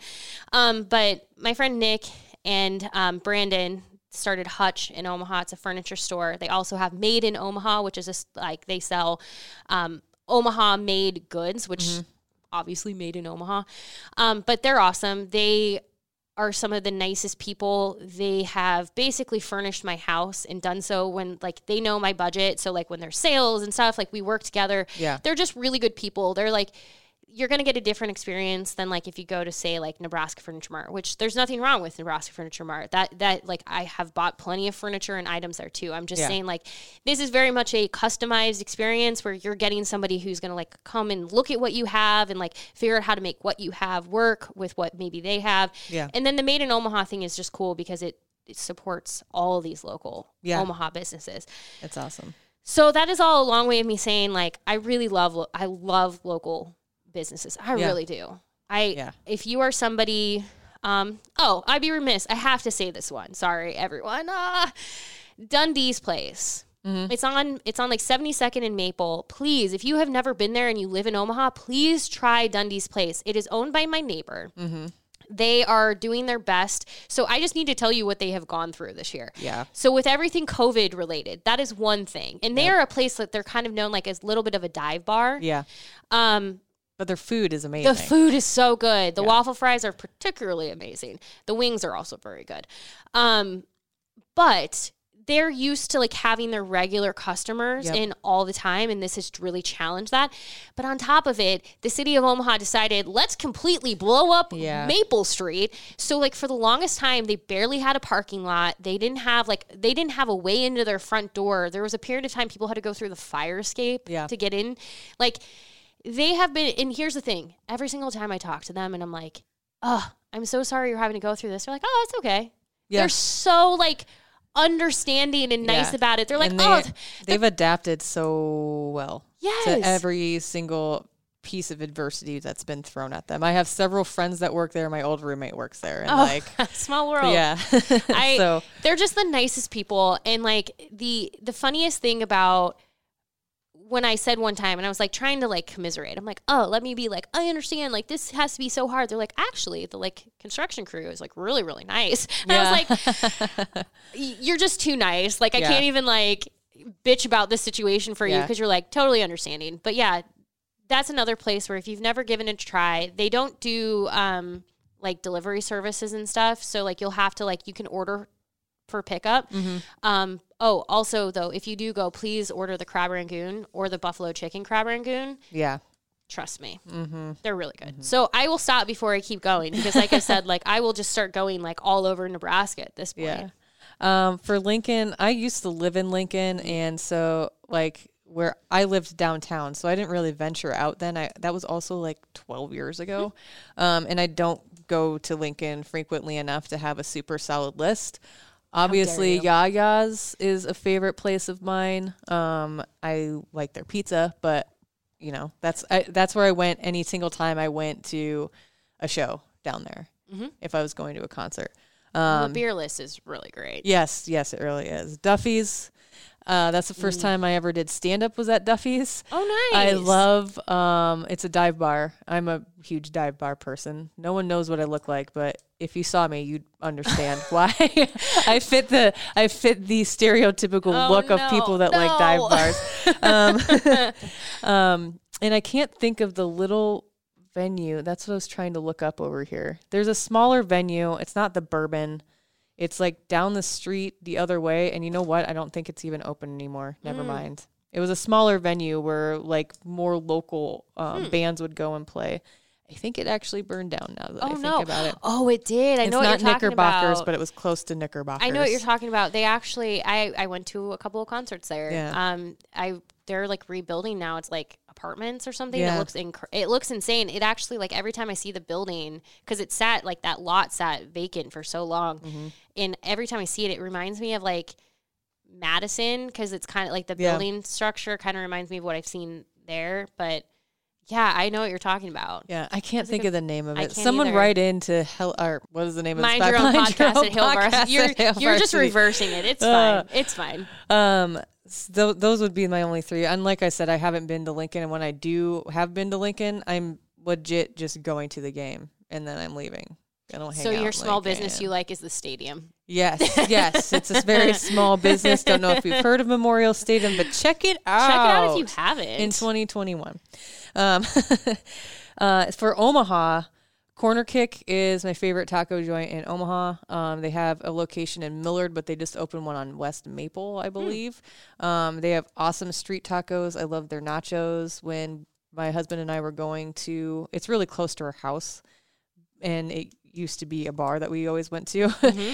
S3: Um, but my friend Nick and um, Brandon started Hutch in Omaha. It's a furniture store. They also have Made in Omaha, which is just like they sell um, Omaha made goods, which obviously made in Omaha. Um, but they're awesome. They are some of the nicest people. They have basically furnished my house and done so when like they know my budget. So like when there's sales and stuff, like we work together.
S4: Yeah.
S3: They're just really good people. They're like you're going to get a different experience than like if you go to say like Nebraska Furniture Mart, which there's nothing wrong with Nebraska Furniture Mart. That that like I have bought plenty of furniture and items there too. I'm just
S4: Yeah.
S3: saying like this is very much a customized experience where you're getting somebody who's going to like come and look at what you have and like figure out how to make what you have work with what maybe they have.
S4: Yeah.
S3: And then the Made in Omaha thing is just cool because it it supports all these local
S4: Yeah.
S3: Omaha businesses.
S4: It's awesome.
S3: So that is all a long way of me saying like I really love lo- I love local businesses. I
S4: Yeah.
S3: really do. I
S4: Yeah.
S3: if you are somebody um oh, I'd be remiss. I have to say this one. Sorry everyone. Ah, Dundee's place.
S4: Mm-hmm.
S3: It's on it's on like 72nd and Maple. Please, if you have never been there and you live in Omaha, please try Dundee's place. It is owned by my neighbor.
S4: Mm-hmm.
S3: They are doing their best. So I just need to tell you what they have gone through this year.
S4: Yeah.
S3: So with everything COVID related, that is one thing. And they are a place that they're kind of known like as a little bit of a dive bar.
S4: Yeah.
S3: Um,
S4: But their food is amazing.
S3: the food is so good. The waffle fries are particularly amazing. The wings are also very good. Um, but they're used to like having their regular customers
S4: Yep.
S3: in all the time, and this has really challenged that. But on top of it, the city of Omaha decided let's completely blow up
S4: Yeah.
S3: Maple Street. So like for the longest time, they barely had a parking lot. They didn't have like they didn't have a way into their front door. There was a period of time people had to go through the fire escape
S4: Yeah.
S3: to get in. Like they have been and here's the thing every single time i talk to them and i'm like oh i'm so sorry you're having to go through this they're like oh it's okay
S4: Yeah.
S3: they're so like understanding and nice
S4: Yeah.
S3: about it they're like
S4: And
S3: oh
S4: they, they've adapted so well
S3: Yes.
S4: to every single piece of adversity that's been thrown at them. I have several friends that work there. My old roommate works there, and
S3: oh,
S4: like,
S3: small world
S4: yeah.
S3: I,
S4: so
S3: they're just the nicest people and like the the funniest thing about when I said one time and I was like trying to like commiserate. I'm like, "Oh, let me be like, I understand like this has to be so hard." They're like, "Actually, the like construction crew is like really really nice." And I was like, "You're just too nice. Like I
S4: Yeah.
S3: can't even like bitch about this situation for you because you're like totally understanding." But yeah, that's another place where if you've never given it a try, they don't do um like delivery services and stuff. So like you'll have to like you can order for pickup.
S4: Mm-hmm.
S3: Um oh, also though, if you do go, please order the crab rangoon or the buffalo chicken crab rangoon.
S4: yeah,
S3: Trust me,
S4: mm-hmm.
S3: they're really good. So I will stop before I keep going because, like I said, like I will just start going like all over Nebraska at this point.
S4: yeah. Um, for Lincoln, I used to live in Lincoln, and so like where I lived downtown, so I didn't really venture out then. I that was also like 12 years ago, um, and I don't go to Lincoln frequently enough to have a super solid list. Obviously, Yia Yia's is a favorite place of mine. Um, I like their pizza, but you know that's I, that's where I went any single time I went to a show down there. If I was going to a concert,
S3: the beer list is really great.
S4: Yes, yes, it really is. Duffy's. Uh, that's the first time I ever did stand up was at Duffy's.
S3: Oh, nice.
S4: I love um it's a dive bar. I'm a huge dive bar person. No one knows what I look like, but if you saw me, you'd understand why I fit the I fit the stereotypical
S3: Oh,
S4: look of people that like dive bars. Um, um and I can't think of the little venue. That's what I was trying to look up over here. There's a smaller venue. It's not the Bourbon. It's like down the street the other way. And you know what? I don't think it's even open anymore.
S3: Mm.
S4: Never mind. It was a smaller venue where like more local
S3: Hmm.
S4: um, bands would go and play. I think it actually burned down now that I
S3: Oh
S4: think
S3: no!
S4: about it.
S3: Oh, it did. I
S4: it's
S3: know what
S4: not
S3: you're talking
S4: Knickerbockers,
S3: about.
S4: but it was close to Knickerbockers.
S3: I know what you're talking about. They actually, I, I went to a couple of concerts there.
S4: Yeah.
S3: Um, I they're like rebuilding now. It's like apartments or something.
S4: Yeah.
S3: That looks inc- it looks insane. It actually like every time I see the building because it sat like that lot sat vacant for so long,
S4: Mm-hmm.
S3: and every time I see it, it reminds me of like Madison because it's kind of like the
S4: Yeah.
S3: building structure kind of reminds me of what I've seen there. But yeah, I know what you're talking about.
S4: Yeah, I can't think of the name of it. Someone
S3: either.
S4: write in hell or what is the name of
S3: Mind
S4: this
S3: your own
S4: Mind
S3: podcast
S4: Your
S3: at Hill
S4: Own Podcast
S3: You're,
S4: at Hill
S3: you're just reversing it. It's
S4: Uh,
S3: fine. It's fine.
S4: Um, s- tho- those would be my only three. And like I said, I haven't been to Lincoln, and when I do have been to Lincoln, I'm legit just going to the game and then I'm leaving. I don't hang
S3: So your small business you like is the stadium.
S4: Yes, yes, it's a very small business. Don't know if you've heard of Memorial Stadium, but check it out.
S3: Check it out if you haven't.
S4: in 2021. Um, Uh, for Omaha, Corner Kick is my favorite taco joint in Omaha. Um, they have a location in Millard, but they just opened one on West Maple, I believe. Um, they have awesome street tacos. I love their nachos. When my husband and I were going to, it's really close to our house, and it used to be a bar that we always went to.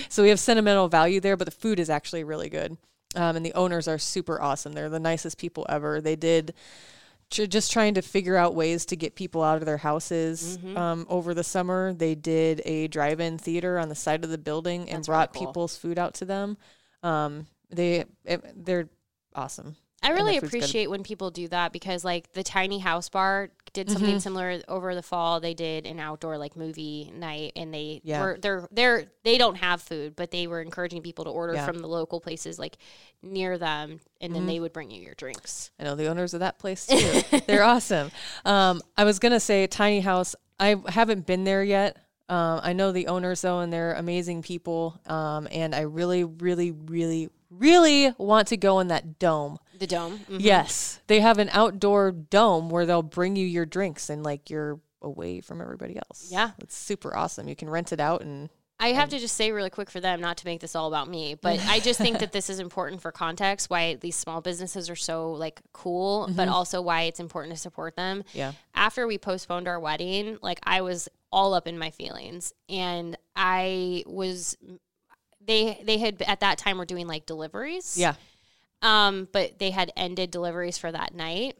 S4: so we have sentimental value there, but the food is actually really good. Um, and the owners are super awesome. They're the nicest people ever. They did tr- just trying to figure out ways to get people out of their houses um, over the summer. They did a drive-in theater on the side of the building and
S3: That's
S4: brought
S3: really cool.
S4: people's food out to them. Um, they it, they're awesome.
S3: I really
S4: food's good.
S3: appreciate when people do that because like the tiny house bar did something
S4: Mm-hmm.
S3: similar over the fall. They did an outdoor like movie night and they
S4: Yeah.
S3: were they're they're they don't have food, but they were encouraging people to order
S4: Yeah. Mm-hmm.
S3: from the local places like near them and then they would bring you your drinks.
S4: I know the owners of that place too. They're awesome. Um, I was gonna say tiny house. I haven't been there yet. Um, I know the owners though, and they're amazing people. Um, and I really, really, really, really want to go in that dome.
S3: The dome. Mhm.
S4: Yes, they have an outdoor dome where they'll bring you your drinks and like you're away from everybody else.
S3: Yeah.
S4: it's super awesome. You can rent it out and
S3: I have to just say really quick for them, not to make this all about me, but I just think that this is important for context why these small businesses are so like cool, but also why it's important to support them.
S4: yeah,
S3: After we postponed our wedding, like I was all up in my feelings and I was they they had at that time were doing like deliveries.
S4: yeah,
S3: Um, but they had ended deliveries for that night.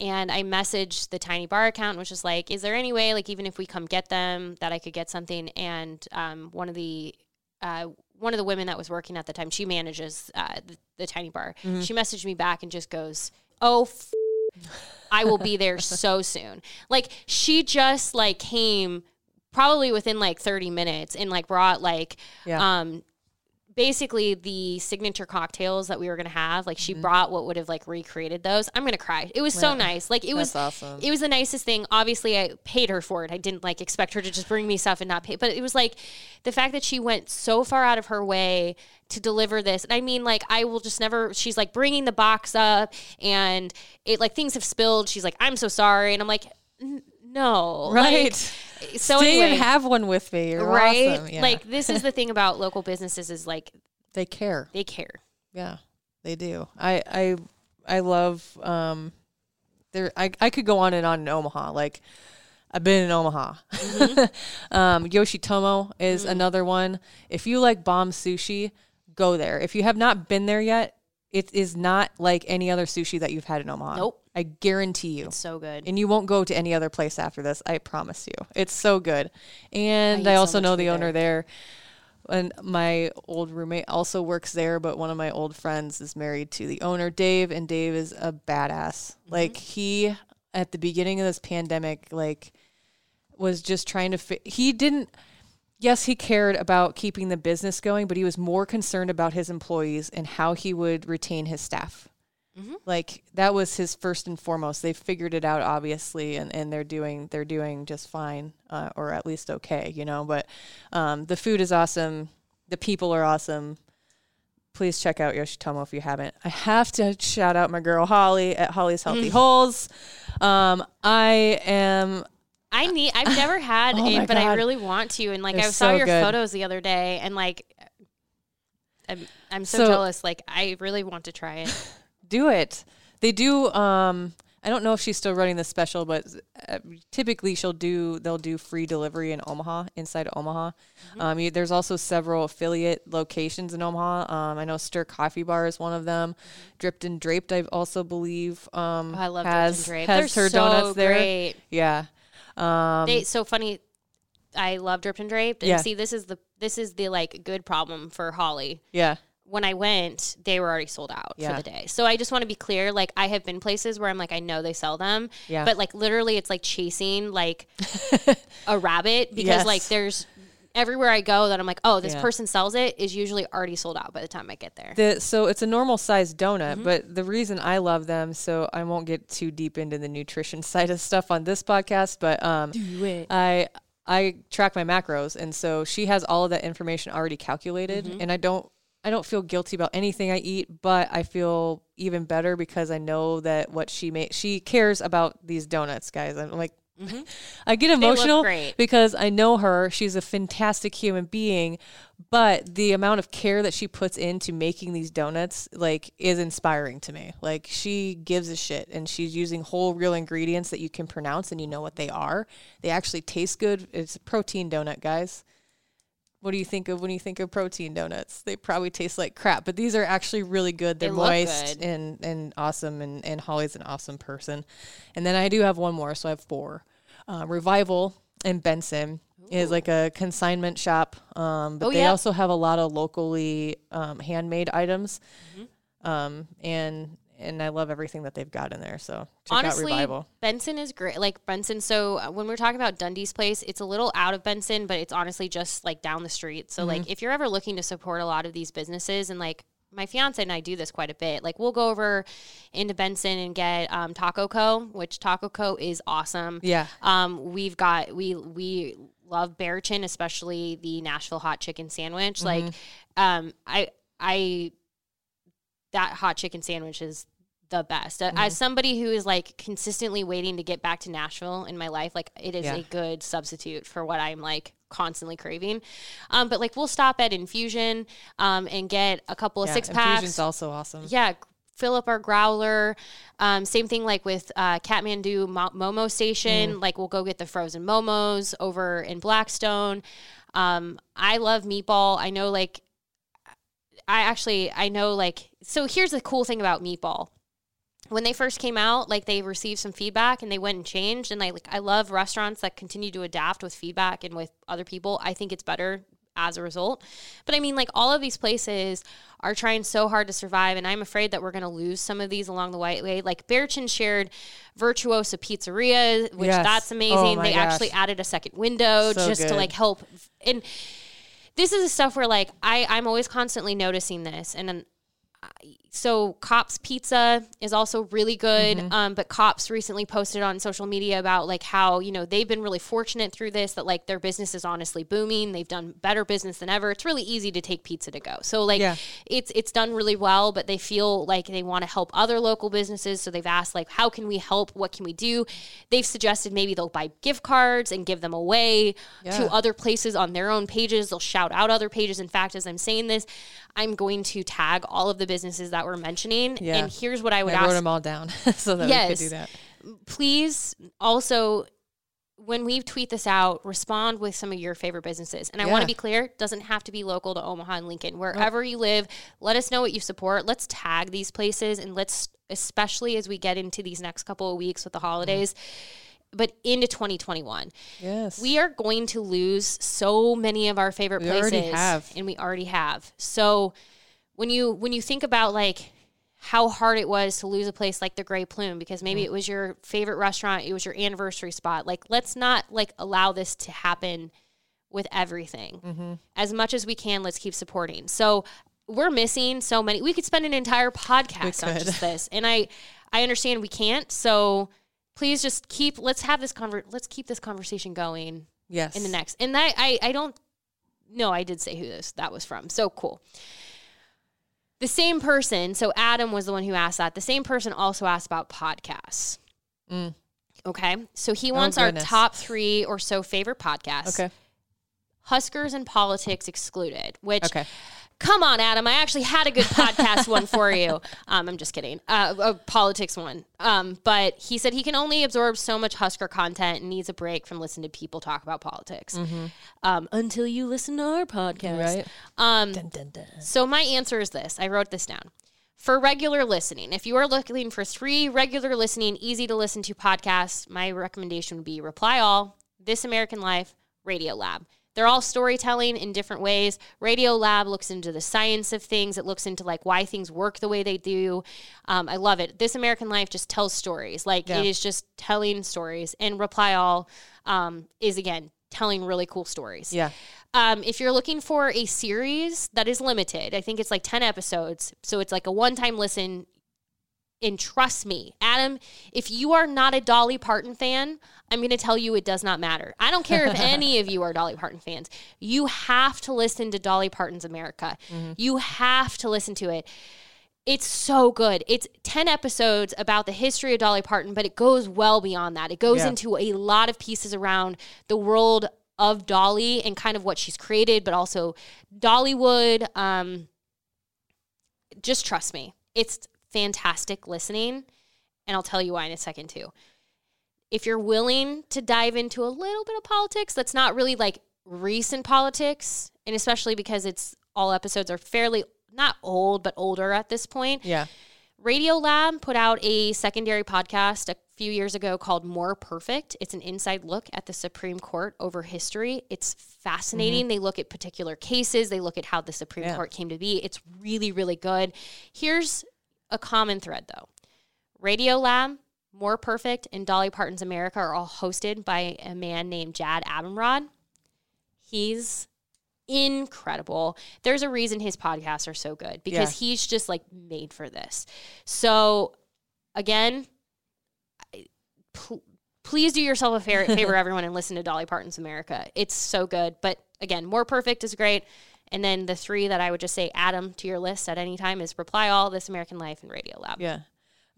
S3: And I messaged the tiny bar account, which is like, is there any way, like, even if we come get them, that I could get something? And um, one of the uh, one of the women that was working at the time, she manages uh, the, the tiny bar. She messaged me back and just goes, "Oh, f- I will be there so soon." Like she just like came probably within like 30 minutes and like brought like
S4: Yeah.
S3: um basically the signature cocktails that we were gonna have like
S4: Mm-hmm.
S3: she brought what would have like recreated those. I'm gonna cry. It was so nice. Like it was
S4: awesome.
S3: it was the nicest thing. Obviously i paid her for it. I didn't like expect her to just bring me stuff and not pay but it was like the fact that she went so far out of her way to deliver this and i mean like i will just never she's like bringing the box up and it like things have spilled. She's like i'm so sorry. And i'm like "N- no
S4: right.
S3: Like, so
S4: Stay
S3: anyway,
S4: and have one with me. You're
S3: right
S4: awesome. Yeah.
S3: like this is the thing about local businesses is like
S4: they care.
S3: they care
S4: Yeah, they do. I I I love um there I I could go on and on in Omaha. Like I've been in Omaha. um Yoshitomo is another one. If you like bomb sushi, go there. If you have not been there yet, it is not like any other sushi that you've had in Omaha.
S3: Nope.
S4: I guarantee you.
S3: It's so good
S4: And you won't go to any other place after this. I promise you. It's so good. And
S3: I
S4: I,
S3: eat so
S4: also know the owner
S3: there.
S4: there. And my old roommate also works there, but one of my old friends is married to the owner, Dave, and Dave is a badass. Mm-hmm. Like he at the beginning of this pandemic, like was just trying to fi- he didn't yes, he cared about keeping the business going, but he was more concerned about his employees and how he would retain his staff. Like that was his first and foremost. They figured it out obviously, and, and they're doing they're doing just fine, uh, or at least okay, you know. But um, the food is awesome. The people are awesome. Please check out Yoshitomo if you haven't. I have to shout out my girl Holly at Holly's Healthy Holes. Um, I am
S3: I need. I've never had
S4: Oh
S3: it, but I really want to. And like
S4: They're
S3: I saw
S4: so
S3: your
S4: good.
S3: photos the other day, and like I'm, I'm so,
S4: So-
S3: jealous. Like I really want to try it.
S4: do it. They do. Um, I don't know if she's still running the special, but uh, typically she'll do. They'll do free delivery in Omaha, inside Omaha. Um, you, there's also several affiliate locations in Omaha. Um, I know Stir Coffee Bar is one of them. Dripped and Draped, I also believe. Um,
S3: Oh, I love
S4: has
S3: Dripped and Draped.
S4: has
S3: They're
S4: her donuts
S3: so
S4: there.
S3: great.
S4: Yeah. Um,
S3: They so funny. I love dripped and draped. And
S4: Yeah.
S3: see, this is the this is the like good problem for Holly.
S4: yeah.
S3: When I went, they were already sold out
S4: Yeah.
S3: for the day. So I just want to be clear. Like I have been places where I'm like, I know they sell them,
S4: Yeah.
S3: but like literally, it's like chasing like a rabbit because
S4: Yes.
S3: like there's everywhere I go that I'm like, oh, this
S4: Yeah.
S3: person sells it is usually already sold out by the time I get there.
S4: The, so it's a normal sized donut,
S3: Mm-hmm.
S4: but the reason I love them, so I won't get too deep into the nutrition side of stuff on this podcast, but um, I I track my macros, and so she has all of that information already calculated,
S3: Mm-hmm.
S4: and I don't I don't feel guilty about anything I eat, but I feel even better because I know that what she made she cares about these donuts, guys. I'm like I get emotional because I know her. She's a fantastic human being, but the amount of care that she puts into making these donuts like is inspiring to me. Like she gives a shit and she's using whole real ingredients that you can pronounce and you know what they are. They actually taste good. It's a protein donut, guys. What do you think of when you think of protein donuts? They probably taste like crap, but these are actually really good. They're
S3: They
S4: moist
S3: good.
S4: and and awesome, and and Holly's an awesome person. And then I do have one more, so I have four. Uh, Revival in Benson is like a consignment shop, um, but
S3: Oh,
S4: they
S3: yeah.
S4: also have a lot of locally um, handmade items,
S3: Mm-hmm.
S4: um, and and I love everything that they've got in there. So
S3: Honestly. Benson is great. Like Benson. So uh, when we're talking about Dundee's place, it's a little out of Benson, but it's honestly just like down the street. So like if you're ever looking to support a lot of these businesses and like my fiance and I do this quite a bit. Like we'll go over into Benson and get um, Taco Co, which Taco Co is awesome.
S4: Yeah.
S3: Um, we've got we we love Bärchen, especially the Nashville hot chicken sandwich. Like, um, I I that hot chicken sandwich is the best. Uh, As somebody who is like consistently waiting to get back to Nashville in my life, like it is
S4: Yeah.
S3: a good substitute for what I'm like constantly craving. Um, but like we'll stop at Infusion um, and get a couple of
S4: Yeah,
S3: six packs.
S4: Infusion's also awesome.
S3: Yeah, fill up our growler. Um, same thing like with uh, Kathmandu Mo- Momo Station. Like we'll go get the frozen momos over in Blackstone. Um, I love meatball. I know like I actually I know like so here's the cool thing about meatball. When they first came out, like they received some feedback and they went and changed. And I like I love restaurants that continue to adapt with feedback and with other people. I think it's better as a result. But I mean, like all of these places are trying so hard to survive, and I'm afraid that we're going to lose some of these along the way. Like Bärchen shared Virtuoso Pizzeria, which
S4: Yes.
S3: that's
S4: Oh
S3: amazing.
S4: my
S3: they actually added a second window
S4: So
S3: just to like help and this is the stuff where like I I'm always constantly noticing this and then so Cops Pizza is also really good.
S4: Mm-hmm.
S3: Um, but Cops recently posted on social media about like how you know they've been really fortunate through this that like their business is honestly booming. They've done better business than ever. It's really easy to take pizza to go. So like
S4: Yeah.
S3: it's it's done really well. But they feel like they want to help other local businesses. So they've asked like how can we help? What can we do? They've suggested maybe they'll buy gift cards and give them away
S4: Yeah.
S3: to other places on their own pages. They'll shout out other pages. In fact, as I'm saying this, I'm going to tag all of the businesses that we're mentioning.
S4: Yeah.
S3: And here's what I would
S4: I wrote
S3: ask
S4: them all down so that we could do that.
S3: please also when we tweet this out, respond with some of your favorite businesses. And I want to be clear, doesn't have to be local to Omaha and Lincoln. Wherever you live, let us know what you support. Let's tag these places and let's especially as we get into these next couple of weeks with the mm-hmm. holidays, but into 2021.
S4: Yes.
S3: We are going to lose so many of our favorite
S4: We
S3: places.
S4: already have.
S3: And we already have. So when you when you think about like how hard it was to lose a place like the Grey Plume because
S4: Mm.
S3: maybe it was your favorite restaurant, it was your anniversary spot. Like let's not like allow this to happen with everything.
S4: Mm-hmm.
S3: As much as we can, let's keep supporting. So we're missing so many. We could spend an entire podcast on just this, and I I understand we can't. So please just keep. Let's have this conver. Let's keep this conversation going
S4: yes.
S3: in the next. And that I I don't. No, I did say who this that was from. So cool. The same person. So Adam was the one who asked that. The same person also asked about podcasts.
S4: Mm.
S3: Okay, so he wants our top three or so favorite podcasts.
S4: Okay.
S3: Huskers and politics excluded. Which,
S4: Okay.
S3: Come on, Adam, I actually had a good podcast one for you. Um, I'm just kidding. Uh, a politics one. Um, but he said he can only absorb so much Husker content and needs a break from listening to people talk about politics. Um, until you listen to our podcast,
S4: Right.
S3: Um, so my answer is this. I wrote this down. For regular listening, if you are looking for three regular listening, easy to listen to podcasts, my recommendation would be Reply All, This American Life, Radio Lab. They're all storytelling in different ways. Radio Lab looks into the science of things. It looks into like why things work the way they do. Um, I love it. This American Life just tells stories. Like
S4: Yeah.
S3: it is just telling stories. And Reply All um, is again telling really cool stories.
S4: Yeah.
S3: Um, if you're looking for a series that is limited, I think it's like 10 episodes. So it's like a one time listen. And trust me, Adam, if you are not a Dolly Parton fan, I'm going to tell you it does not matter. I don't care if any of you are Dolly Parton fans. You have to listen to Dolly Parton's America. You have to listen to it. It's so good. It's 10 episodes about the history of Dolly Parton, but it goes well beyond that. It goes
S4: Yeah.
S3: into a lot of pieces around the world of Dolly and kind of what she's created, but also Dollywood. Um, just trust me. It's fantastic listening. And I'll tell you why in a second, too. If you're willing to dive into a little bit of politics, that's not really like recent politics, and especially because it's all episodes are fairly not old, but older at this point.
S4: Yeah.
S3: Radio Lab put out a secondary podcast a few years ago called More Perfect. It's an inside look at the Supreme Court over history. It's fascinating. Mm-hmm. They look at particular cases, they look at how the Supreme
S4: Yeah.
S3: Court came to be. It's really, really good. Here's a common thread though Radio Lab, More Perfect, and Dolly Parton's America are all hosted by a man named Jad Abumrad. He's incredible. There's a reason his podcasts are so good because he's just like made for this. So, again, pl- please do yourself a fa- favor, everyone, and listen to Dolly Parton's America. It's so good. But again, More Perfect is great. And then the three that I would just say add them to your list at any time is Reply All, This American Life, and Radio Lab.
S4: Yeah.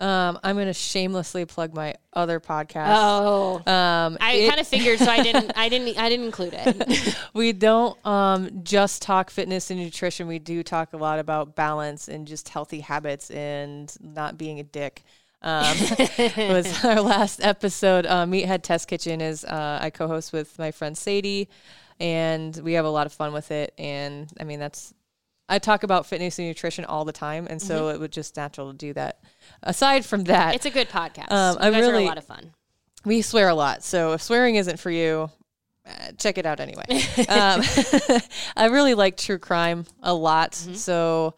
S4: Um, I'm going to shamelessly plug my other podcast.
S3: Oh,
S4: Um,
S3: I kind of figured, so I didn't. I didn't. I didn't include it.
S4: we don't um, just talk fitness and nutrition. We do talk a lot about balance and just healthy habits and not being a dick. Um, was our last episode. Uh, Meathead Test Kitchen is uh, I co-host with my friend Sadie, and we have a lot of fun with it. And I mean, that's I talk about fitness and nutrition all the time, and so it was just natural to do that. Aside from that,
S3: Mm-hmm. it's a good podcast.
S4: Um,
S3: you
S4: I
S3: guys are
S4: really-
S3: a lot of fun.
S4: we swear a lot. So if swearing isn't for you, uh, check it out anyway. um, I really like true crime a lot.
S3: Mm-hmm.
S4: So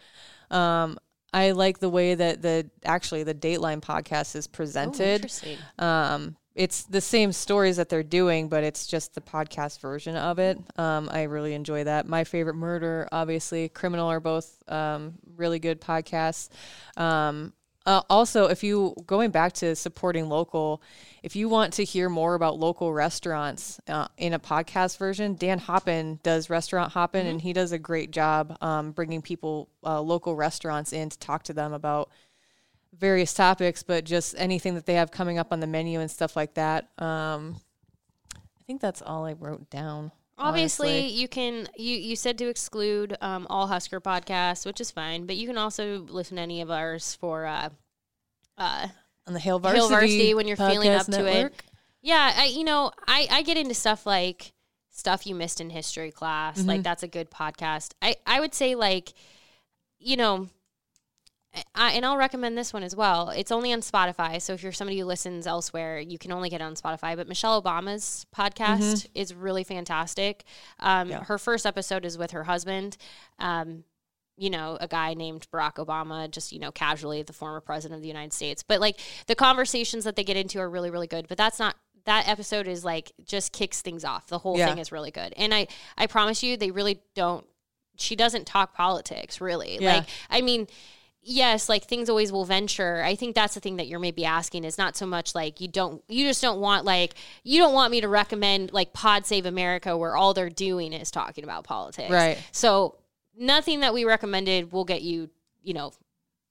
S4: um, I like the way that the actually the Dateline podcast is
S3: Oh,
S4: presented.
S3: interesting.
S4: It's the same stories that they're doing, but it's just the podcast version of it. Um, I really enjoy that. My favorite murder, obviously, criminal are both um, really good podcasts. Um, uh, also, if you going back to supporting local, if you want to hear more about local restaurants uh, in a podcast version, Dan Hoppin does Restaurant Hoppin, and he does a great job um, bringing people uh, local restaurants in to talk to them about various topics, but just anything that they have coming up on the menu and stuff like that. Um, I think that's all I wrote down.
S3: Obviously,
S4: honestly.
S3: you can. You you said to exclude um, all Husker podcasts, which is fine, but you can also listen to any of ours for uh, uh,
S4: on the Hail Varsity,
S3: Hill Varsity when you're feeling up to
S4: Network.
S3: it. Yeah, I you know I I get into stuff like stuff you missed in history class.
S4: Mm-hmm.
S3: Like that's a good podcast. I I would say like you know. I, and I'll recommend this one as well. It's only on Spotify, so if you're somebody who listens elsewhere, you can only get it on Spotify. But Michelle Obama's podcast
S4: Mm-hmm.
S3: is really fantastic. Um, Her first episode is with her husband. Um, you know, a guy named Barack Obama, just, you know, casually the former president of the United States. But like the conversations that they get into are really, really good. But that's not that episode is like just kicks things off. The whole
S4: Yeah.
S3: thing is really good. And I I promise you they really don't she doesn't talk politics really.
S4: Yeah.
S3: Like I mean Yes, like things always will venture. I think that's the thing that you're maybe asking is not so much like you don't you just don't want like you don't want me to recommend like Pod Save America where all they're doing is talking about politics.
S4: Right.
S3: So nothing that we recommended will get you, you know,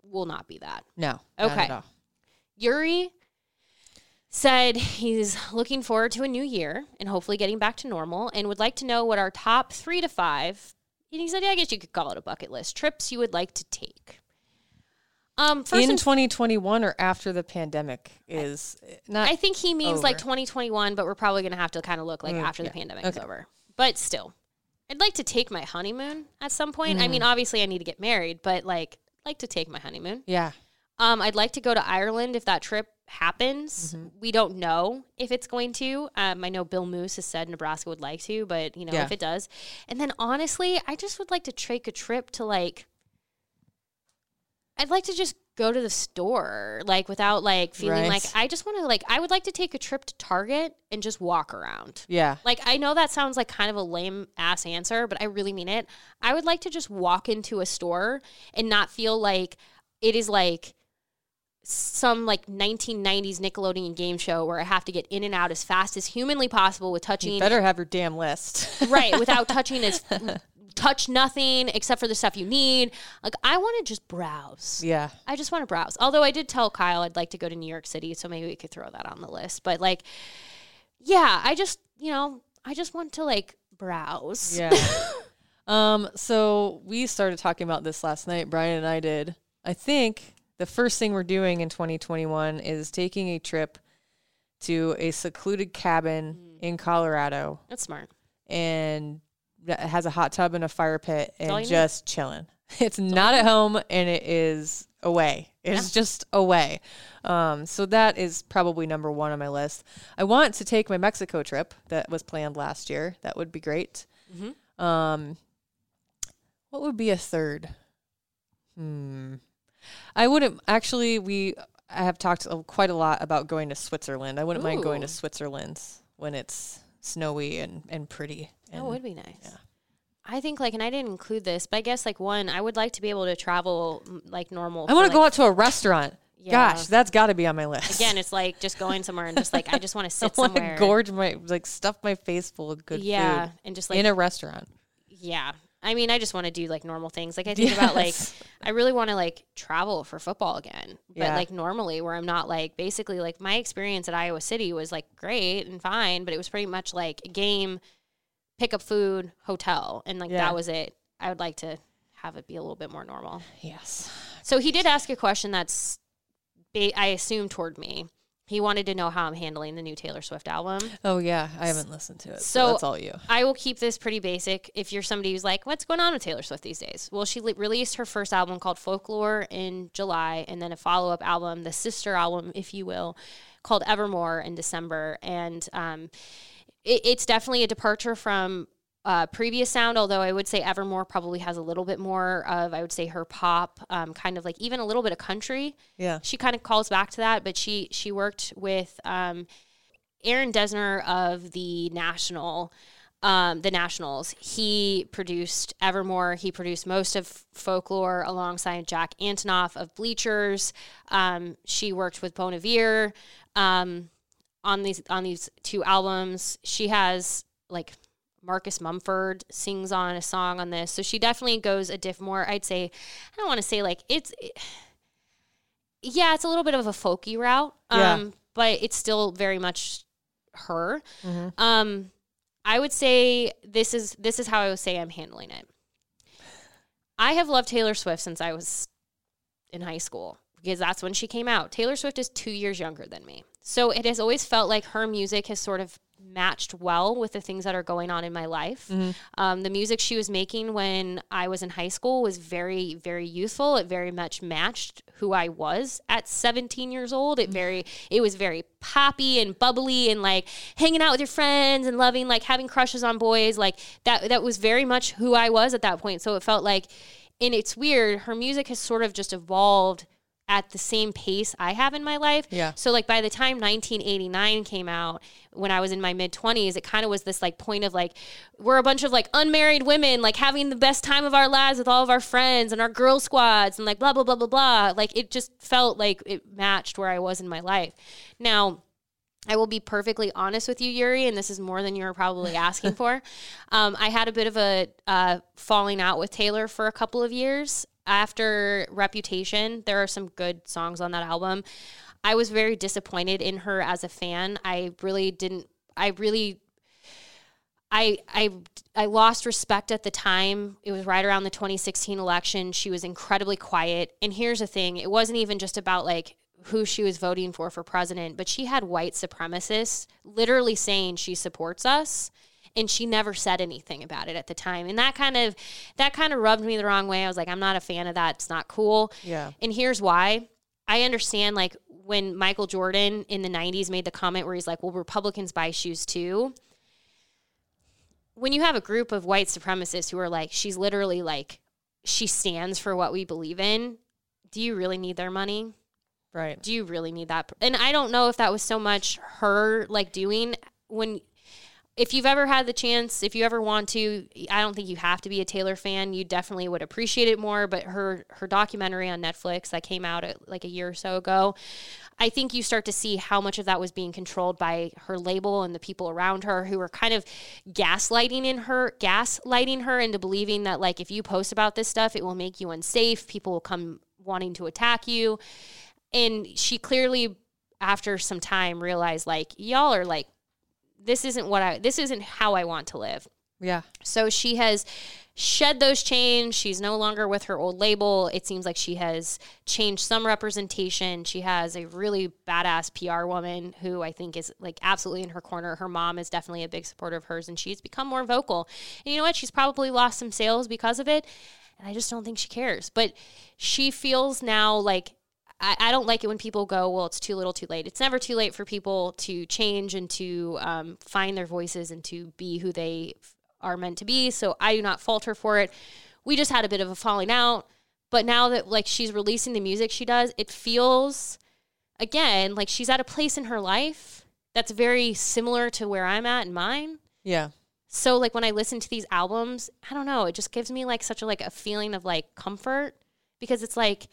S3: will not be that.
S4: No.
S3: Okay. Yuri said he's looking forward to a new year and hopefully getting back to normal and would like to know what our top three to five, and he said, yeah, I guess you could call it a bucket list, trips you would like to take. Um,
S4: In
S3: and
S4: 2021 or after the pandemic is not.
S3: I think he means like 2021, but we're probably going to have to kind of look like after the pandemic is over. But still, I'd like to take my honeymoon at some point. I mean,
S4: Mm.
S3: obviously, I need to get married, but like, like to take my honeymoon.
S4: yeah.
S3: Um, I'd like to go to Ireland if that trip happens.
S4: Mm-hmm.
S3: We don't know if it's going to. Um, I know Bill Moos has said Nebraska would like to, but you know
S4: Yeah.
S3: if it does. And then honestly, I just would like to take a trip to like. I'd like to just go to the store, like without like feeling
S4: Right.
S3: like I just want to like I would like to take a trip to Target and just walk around.
S4: Yeah.
S3: Like I know that sounds like kind of a lame ass answer, but I really mean it. I would like to just walk into a store and not feel like it is like some like 1990s Nickelodeon game show where I have to get in and out as fast as humanly possible with touching
S4: You better have your damn list.
S3: right without touching as touch nothing except for the stuff you need. Like I want to just browse.
S4: Yeah.
S3: I just want to browse. Although I did tell Kyle I'd like to go to New York City, so maybe we could throw that on the list. But like, yeah, I just you know I just want to like browse.
S4: Yeah. um, so we started talking about this last night. Brian and I did. I think the first thing we're doing in 2021 is taking a trip to a secluded cabin
S3: Mm.
S4: in Colorado
S3: That's smart.
S4: and has a hot tub and a fire pit and
S3: you need.
S4: just chilling. It's not at home and it is away. It's just away. Um, so that is probably number one on my list. I want to take my Mexico trip that was planned last year. That would be great.
S3: Mm-hmm.
S4: Um, what would be a third? Hmm. I wouldn't actually. We I have talked quite a lot about going to Switzerland. I wouldn't mind going to Switzerland when it's snowy and and pretty.
S3: That would be nice. I think like, and I didn't include this, but I guess like one, I would like to be able to travel mm, like normal.
S4: I want to
S3: for,
S4: go out to a restaurant.
S3: Yeah.
S4: Gosh, that's got to be on my list.
S3: Again, it's like just going somewhere and just like I just want to sit
S4: to
S3: somewhere.
S4: gorge my like stuff my face full of good
S3: yeah,
S4: food
S3: and just like
S4: in a restaurant.
S3: yeah. I mean, I just want to do like normal things. Like I think about like I really want to like travel for football again, but
S4: Yeah.
S3: like normally where I'm not like basically like my experience at Iowa City was like great and fine, but it was pretty much like a game, pick up food, hotel, and like
S4: Yeah.
S3: that was it. I would like to have it be a little bit more normal.
S4: Yes.
S3: So he did ask a question that's, ba- I assume, toward me. He wanted to know how I'm handling the new Taylor Swift album.
S4: Oh yeah, I haven't listened to it. So,
S3: So-
S4: that's all you.
S3: I will keep this pretty basic. If you're somebody who's like, what's going on with Taylor Swift these days? Well, she le- released her first album called Folklore in July, and then a follow up album, the sister album, if you will, called Evermore in December. And um, it, it's definitely a departure from uh, previous sound, although I would say Evermore probably has a little bit more of, I would say, her pop, um, kind of like even a little bit of country
S4: Yeah.
S3: she kind of calls back to that, but she she worked with um, Aaron Dessner of the National, um, the Nationals. He produced Evermore. He produced most of Folklore alongside Jack Antonoff of Bleachers. Um, she worked with Bon Iver um, on these on these two albums. She has like Marcus Mumford sings on a song on this, so she definitely goes a diff more. I'd say I don't want to say like it's yeah, it's a little bit of a folky route.
S4: Yeah.
S3: Um, but it's still very much her. Um, I would say this is this is how I would say I'm handling it. I have loved Taylor Swift since I was in high school because that's when she came out. Taylor Swift is two years younger than me. So it has always felt like her music has sort of matched well with the things that are going on in my life. Um, the music she was making when I was in high school was very, very youthful. It very much matched who I was at 17 years old. It very, it was very poppy and bubbly and like hanging out with your friends and loving, like having crushes on boys. Like that, that was very much who I was at that point. So it felt like, and it's weird, her music has sort of just evolved at the same pace I have in my life.
S4: Yeah.
S3: So like by the time 1989 came out, when I was in my mid 20s, it kind of was this like point of like we're a bunch of like unmarried women like having the best time of our lives with all of our friends and our girl squads and like blah blah blah blah blah. Like it just felt like it matched where I was in my life. Now, I will be perfectly honest with you, Yuri, and this is more than you were probably asking for. Um, I had a bit of a uh, falling out with Taylor for a couple of years. After Reputation, there are some good songs on that album. I was very disappointed in her as a fan. I really didn't, I really. I, I I lost respect at the time. It was right around the 2016 election. She was incredibly quiet. And here's the thing, it wasn't even just about like who she was voting for for president, but she had white supremacists literally saying she supports us and she never said anything about it at the time. And that kind of that kind of rubbed me the wrong way. I was like I'm not a fan of that. It's not cool.
S4: Yeah.
S3: And here's why. I understand like when Michael Jordan in the 90s made the comment where he's like, "Well, Republicans buy shoes too." When you have a group of white supremacists who are like, she's literally like, she stands for what we believe in. Do you really need their money?
S4: Right.
S3: do you really need that and i don't know if that was so much her like doing when if you've ever had the chance, if you ever want to, I don't think you have to be a Taylor fan. You definitely would appreciate it more. But her her documentary on Netflix that came out at, like a year or so ago, I think you start to see how much of that was being controlled by her label and the people around her who were kind of gaslighting in her, gaslighting her into believing that like if you post about this stuff, it will make you unsafe. People will come wanting to attack you, and she clearly after some time realized like y'all are like this isn't what I this isn't how I want to live.
S4: Yeah.
S3: So she has shed those chains. She's no longer with her old label. It seems like she has changed some representation. She has a really badass PR woman who I think is like absolutely in her corner. Her mom is definitely a big supporter of hers and she's become more vocal. And you know what? She's probably lost some sales because of it. And I just don't think she cares. But she feels now like I, I don't like it when people go, well, it's too little, too late. It's never too late for people to change and to um, find their voices and to be who they are meant to be. So I do not fault her for it. We just had a bit of a falling out, but now that like she's releasing the music she does, it feels again like she's at a place in her life that's very similar to where I'm at in mine.
S4: Yeah.
S3: So like when I listen to these albums, I don't know, it just gives me like such a like a feeling of like comfort because it's like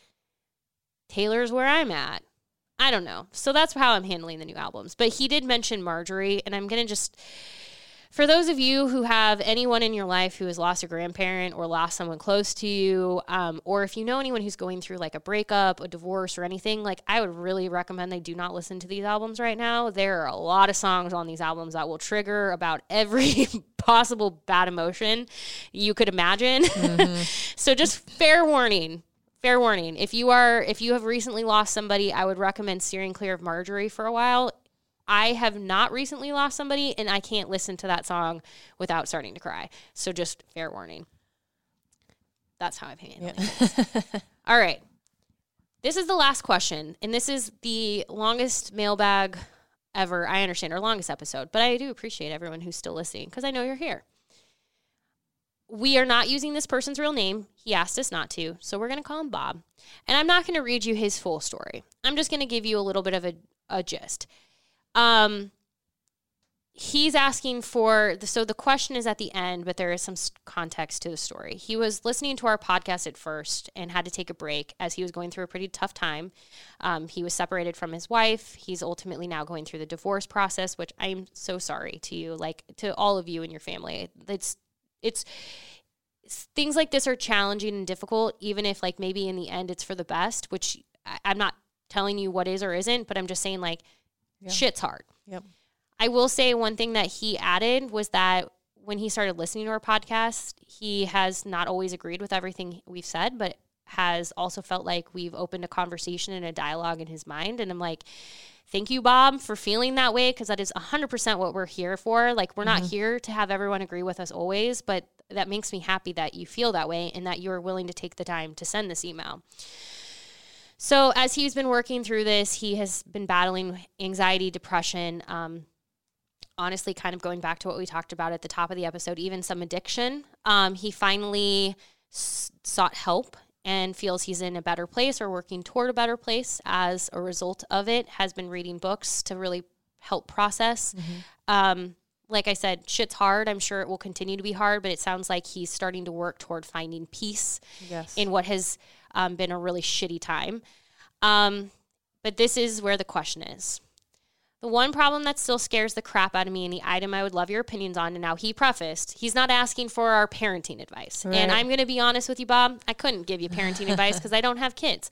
S3: Taylor's where I'm at. I don't know. So that's how I'm handling the new albums. But he did mention Marjorie, and I'm going to just, for those of you who have anyone in your life who has lost a grandparent or lost someone close to you, um, or if you know anyone who's going through like a breakup, a divorce, or anything, like I would really recommend they do not listen to these albums right now. There are a lot of songs on these albums that will trigger about every possible bad emotion you could imagine. so just fair warning fair warning. If you are if you have recently lost somebody i would recommend steering clear of marjorie for a while. I have not recently lost somebody and i can't listen to that song without starting to cry. So just fair warning. That's how i'm handling it. All right. This is the last question and this is the longest mailbag ever. I understand our longest episode but i do appreciate everyone who's still listening because i know you're here we are not using this person's real name. He asked us not to, so we're going to call him Bob. And I'm not going to read you his full story. I'm just going to give you a little bit of a, a gist. Um, he's asking for the, so the question is at the end, but there is some context to the story. He was listening to our podcast at first and had to take a break as he was going through a pretty tough time. Um, he was separated from his wife. He's ultimately now going through the divorce process, which I'm so sorry to you, like to all of you and your family. It's it's things like this are challenging and difficult even if like maybe in the end it's for the best which I, i'm not telling you what is or isn't but i'm just saying like shit's hard
S4: Yep.
S3: i will say one thing that he added was that when he started listening to our podcast he has not always agreed with everything we've said but has also felt like we've opened a conversation and a dialogue in his mind and i'm like thank you bob for feeling that way because that is 100% what we're here for. Like we're not here to have everyone agree with us always but that makes me happy that you feel that way and that you're willing to take the time to send this email. So as he's been working through this he has been battling anxiety depression um, honestly kind of going back to what we talked about at the top of the episode even some addiction. Um, he finally s- sought help and feels he's in a better place or working toward a better place as a result of it has been reading books to really help process. Um, like i said shit's hard. I'm sure it will continue to be hard but it sounds like he's starting to work toward finding peace
S4: Yes.
S3: in what has um, been a really shitty time. Um, but this is where the question is the one problem that still scares the crap out of me and the item I would love your opinions on, and now he prefaced, he's not asking for our parenting advice. And I'm going to be honest with you, Bob, I couldn't give you parenting advice because I don't have kids.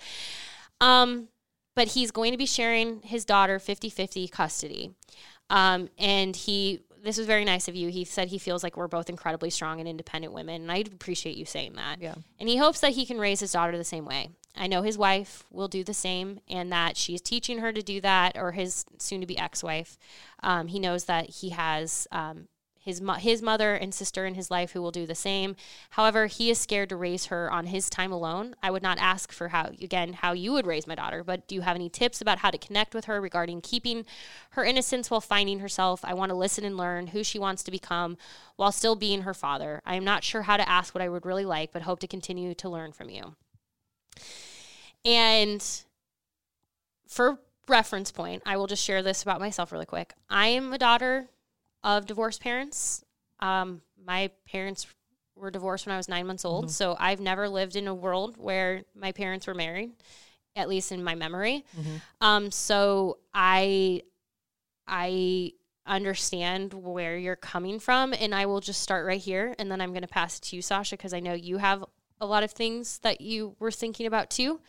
S3: Um, but he's going to be sharing his daughter 50 50 custody. Um, and he, this was very nice of you. He said he feels like we're both incredibly strong and independent women. And I appreciate you saying that.
S4: Yeah.
S3: And he hopes that he can raise his daughter the same way. I know his wife will do the same and that she's teaching her to do that, or his soon to be ex wife. Um, he knows that he has um, his, mo- his mother and sister in his life who will do the same. However, he is scared to raise her on his time alone. I would not ask for how, again, how you would raise my daughter, but do you have any tips about how to connect with her regarding keeping her innocence while finding herself? I want to listen and learn who she wants to become while still being her father. I am not sure how to ask what I would really like, but hope to continue to learn from you. And for reference point, I will just share this about myself really quick. I am a daughter of divorced parents. Um, my parents were divorced when I was nine months old, so I've never lived in a world where my parents were married, at least in my memory. Um, so I, I understand where you're coming from, and I will just start right here, and then I'm going to pass it to you, Sasha, because I know you have a lot of things that you were thinking about too.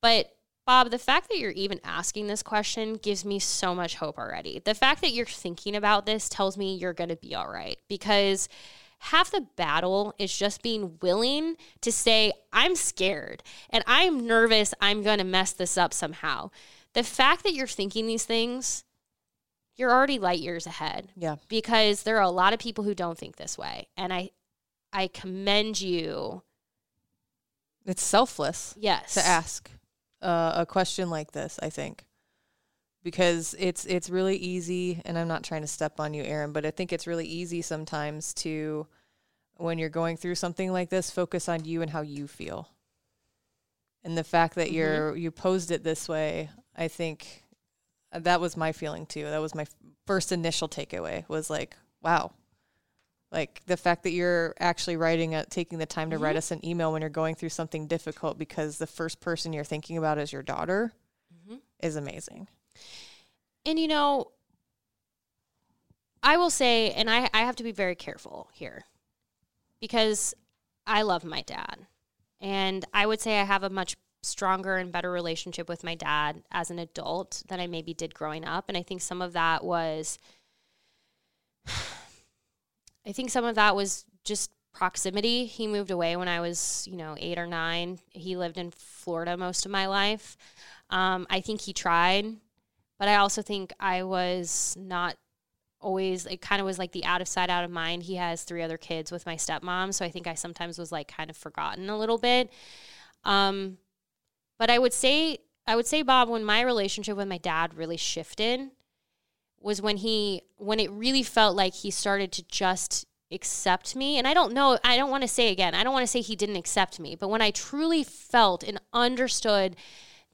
S3: But Bob, the fact that you're even asking this question gives me so much hope already. The fact that you're thinking about this tells me you're going to be all right because half the battle is just being willing to say, I'm scared and I'm nervous, I'm going to mess this up somehow. The fact that you're thinking these things, you're already light years ahead
S4: Yeah.
S3: because there are a lot of people who don't think this way. And I, I commend you.
S4: It's selfless.
S3: Yes.
S4: to ask uh, a question like this. I think because it's it's really easy, and I'm not trying to step on you, Erin, but I think it's really easy sometimes to when you're going through something like this, focus on you and how you feel. And the fact that you're you posed it this way, I think uh, that was my feeling too. That was my f- first initial takeaway was like, wow. Like the fact that you're actually writing it, taking the time to write mm-hmm. us an email when you're going through something difficult because the first person you're thinking about is your daughter mm-hmm. is amazing.
S3: And you know, I will say, and I, I have to be very careful here because I love my dad. And I would say I have a much stronger and better relationship with my dad as an adult than I maybe did growing up. And I think some of that was, I think some of that was just proximity. He moved away when I was, you know, eight or nine. He lived in Florida most of my life. Um, I think he tried, but I also think I was not always it kind of was like the out of sight out of mind he has three other kids with my stepmom so i think i sometimes was like kind of forgotten a little bit um but i would say i would say bob when my relationship with my dad really shifted was when he when it really felt like he started to just accept me. And i don't know i don't want to say again i don't want to say he didn't accept me but when i truly felt and understood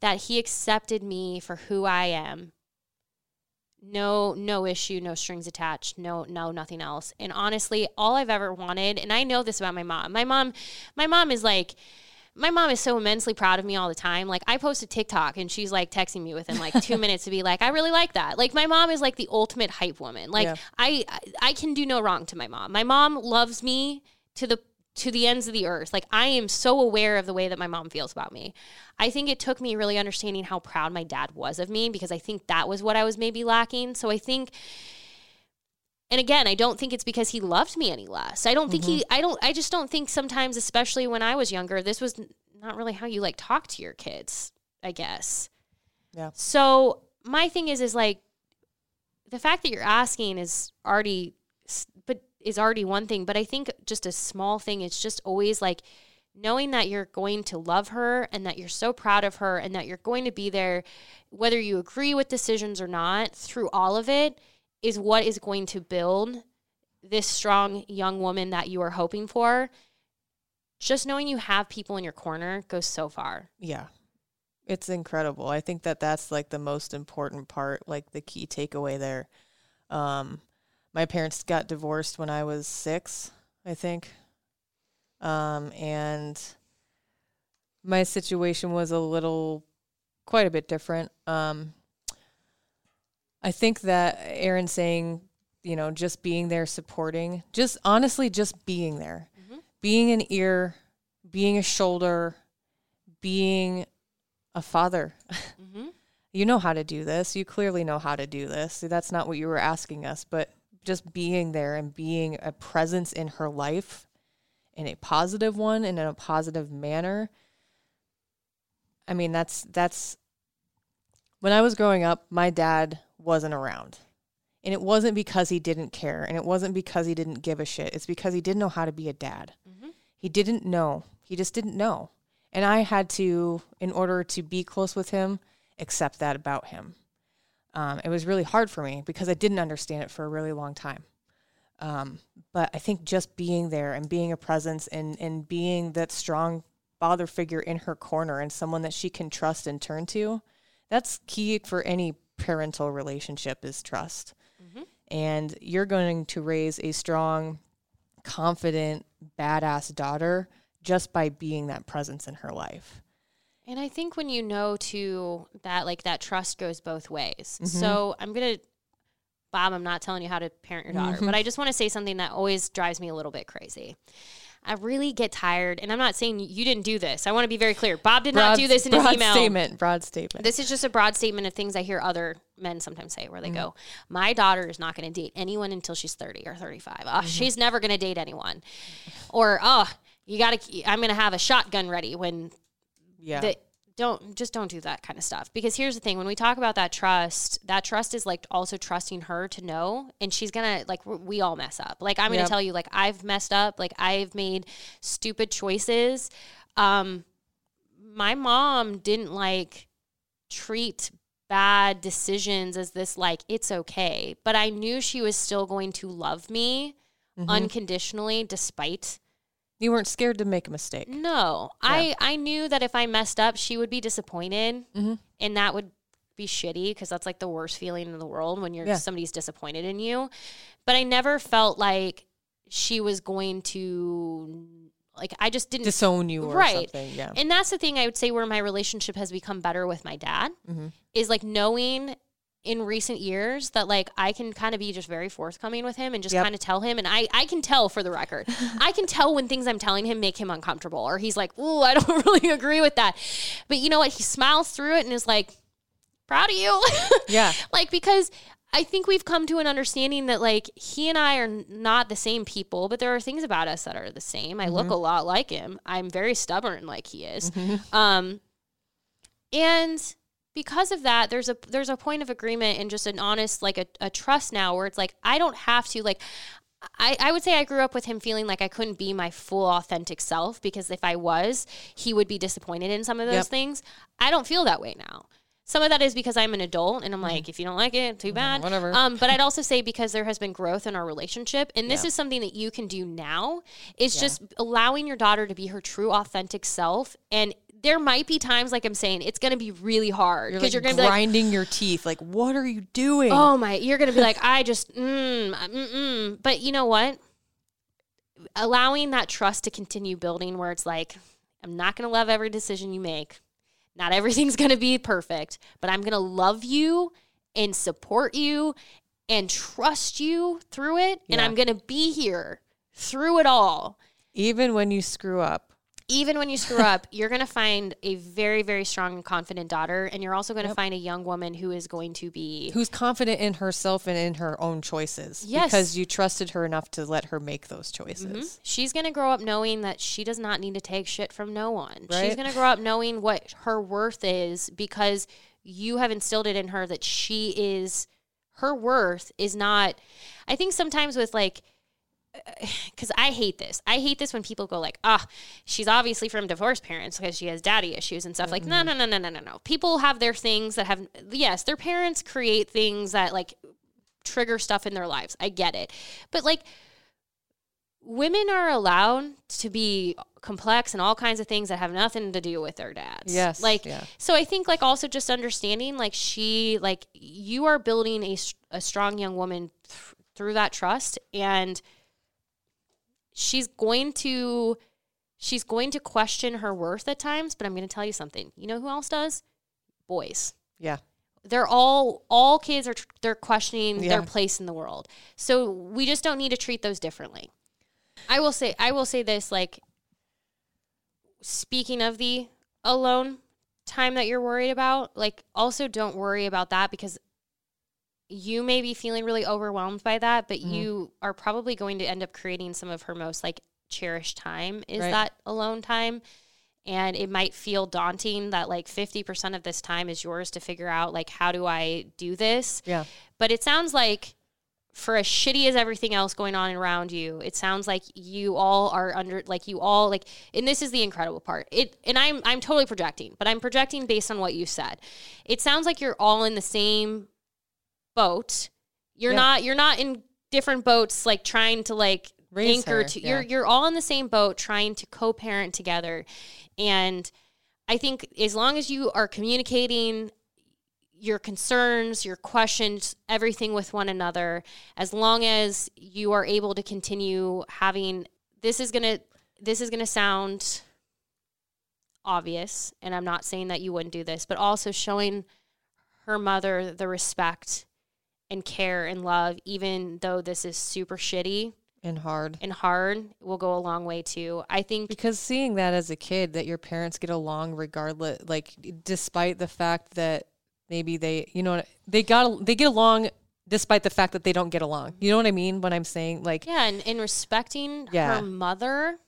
S3: that he accepted me for who i am no no issue no strings attached no no nothing else. And honestly all i've ever wanted and i know this about my mom my mom my mom is like my mom is so immensely proud of me all the time. Like i post a tiktok and she's like texting me within like two minutes to be like i really like that. Like my mom is like the ultimate hype woman. Like
S4: Yeah.
S3: I, I i can do no wrong to my mom. My mom loves me to the to the ends of the earth. Like i am so aware of the way that my mom feels about me. I think it took me really understanding how proud my dad was of me because i think that was what i was maybe lacking. So i think and again i don't think it's because he loved me any less. I don't think he mm-hmm. i don't i just don't think sometimes especially when i was younger this was not really how you like talk to your kids i guess.
S4: Yeah.
S3: so my thing is is like the fact that you're asking is already but is already one thing but i think just a small thing it's just always like knowing that you're going to love her and that you're so proud of her and that you're going to be there whether you agree with decisions or not through all of it is what is going to build this strong young woman that you are hoping for just knowing you have people in your corner goes so far
S4: Yeah. It's incredible. I think that that's like the most important part, like the key takeaway there. Um, my parents got divorced when I was six, I think. Um, and my situation was a little, quite a bit different. Um, I think that Erin saying, you know, just being there, supporting, just honestly, just being there, mm-hmm. being an ear, being a shoulder, being a father. Mm-hmm. you know how to do this. You clearly know how to do this. That's not what you were asking us, but just being there and being a presence in her life in a positive one and in a positive manner. I mean, that's that's when I was growing up, my dad wasn't around. And it wasn't because he didn't care and it wasn't because he didn't give a shit. It's because he didn't know how to be a dad. He didn't know. He just didn't know. And I had to, in order to be close with him, accept that about him. Um, it was really hard for me because I didn't understand it for a really long time. Um, but I think just being there and being a presence and, and being that strong father figure in her corner and someone that she can trust and turn to, that's key for any parental relationship is trust. and you're going to raise a strong, confident, badass daughter just by being that presence in her life.
S3: And I think when you know too that like that trust goes both ways.
S4: Mm-hmm.
S3: So I'm gonna Bob, I'm not telling you how to parent your daughter,
S4: Mm-hmm.
S3: but I just want to say something that always drives me a little bit crazy. I really get tired, and I'm not saying you didn't do this. I want to be very clear. Bob did not do this in his
S4: broad
S3: email.
S4: statement. Broad statement.
S3: This is just a broad statement of things I hear other men sometimes say, where they go,
S4: Mm-hmm.
S3: "My daughter is not going to date anyone until she's 30 or 35. Oh,
S4: Mm-hmm.
S3: She's never going to date anyone," or "Oh, you got to. I'm going to have a shotgun ready when
S4: yeah.
S3: that don't just don't do that kind of stuff because here's the thing when we talk about that trust that trust is like also trusting her to know and she's gonna like we- all mess up like i'm gonna
S4: Yep.
S3: tell you like i've messed up like i've made stupid choices um my mom didn't like treat bad decisions as this like it's okay but i knew she was still going to love me
S4: Mm-hmm.
S3: unconditionally despite
S4: you weren't scared to make a mistake.
S3: no, I I knew that if I messed up, she would be disappointed,
S4: Mm-hmm.
S3: and that would be shitty because that's like the worst feeling in the world when you're
S4: Yeah.
S3: somebody's disappointed in you. But I never felt like she was going to like I just didn't
S4: Disown you or
S3: right.
S4: something. Yeah.
S3: And that's the thing I would say where my relationship has become better with my dad
S4: Mm-hmm.
S3: is like knowing in recent years that like I can kind of be just very forthcoming with him and just
S4: Yep.
S3: kind of tell him and I I can tell for the record. I can tell when things I'm telling him make him uncomfortable or he's like, "Ooh, I don't really agree with that." But you know what? He smiles through it and is like, "Proud of you."
S4: Yeah.
S3: like because I think we've come to an understanding that like he and I are not the same people, but there are things about us that are the same. I look a lot like him. I'm very stubborn like he is. Um and because of that, there's a there's a point of agreement and just an honest like a, a trust now where it's like I don't have to like I, I would say I grew up with him feeling like I couldn't be my full authentic self because if I was, he would be disappointed in some of those
S4: Yep.
S3: things. I don't feel that way now. Some of that is because I'm an adult and I'm like, if you don't like it, too bad.
S4: whatever.
S3: Um, but I'd also say because there has been growth in our relationship, and this is something that you can do now, is just allowing your daughter to be her true authentic self. And there might be times, like I'm saying, it's going to be really hard
S4: You're
S3: because
S4: like
S3: you're going to be like,
S4: grinding your teeth. Like, what are you doing?
S3: Oh my, you're going to be like, I just, mm, mm, mm. But you know what? Allowing that trust to continue building where it's like, I'm not going to love every decision you make. Not everything's going to be perfect, but I'm going to love you and support you and trust you through it. And I'm going to be here through it all.
S4: Even when you screw up.
S3: Even when you screw up, you're going to find a very, very strong and confident daughter. And you're also going to find a young woman who is going to be
S4: Who's confident in herself and in her own choices.
S3: Yes.
S4: Because you trusted her enough to let her make those choices.
S3: Mm-hmm. She's going to grow up knowing that she does not need to take shit from no one. She's going to grow up knowing what her worth is because you have instilled it in her that she is her worth is not I think sometimes with like because I hate this. I hate this when people go like, ah, she's obviously from divorced parents because she has daddy issues and stuff. Like, no, no, no, no, no, no, no. People have their things that have, yes, their parents create things that like trigger stuff in their lives. I get it. But like, women are allowed to be complex and all kinds of things that have nothing to do with their dads.
S4: Yes,
S3: Like,
S4: yeah.
S3: so I think like also just understanding like she, like you are building a a strong young woman th- through that trust and she's going to, she's going to question her worth at times, but I'm going to tell you something. You know who else does? Boys
S4: Yeah.
S3: they're all all kids are they're questioning
S4: Yeah.
S3: their place in the world so we just don't need to treat those differently i will say i will say this like speaking of the alone time that you're worried about like also don't worry about that because you may be feeling really overwhelmed by that but mm-hmm. you are probably going to end up creating some of her most like cherished time is
S4: Right.
S3: that alone time. And it might feel daunting that like 50% of this time is yours to figure out like how do i do this?
S4: Yeah.
S3: but it sounds like for as shitty as everything else going on around you it sounds like you all are under like you all like and this is the incredible part. It and i'm i'm totally projecting but i'm projecting based on what you said. It sounds like you're all in the same boat you're
S4: Yeah.
S3: not you're not in different boats like trying to like
S4: Raise
S3: anchor
S4: her,
S3: to
S4: yeah.
S3: you're you're all in the same boat trying to co-parent together and i think as long as you are communicating your concerns, your questions, everything with one another, as long as you are able to continue having this is gonna this is gonna sound obvious, and I'm not saying that you wouldn't do this, but also showing her mother the respect and care and love, even though this is super shitty
S4: and hard.
S3: and hard, will go a long way too. I think
S4: Because seeing that as a kid, that your parents get along regardless, like despite the fact that maybe they, you know, they got they get along despite the fact that they don't get along. You know what I mean? When I'm saying like,
S3: yeah, and, and respecting
S4: Yeah.
S3: her mother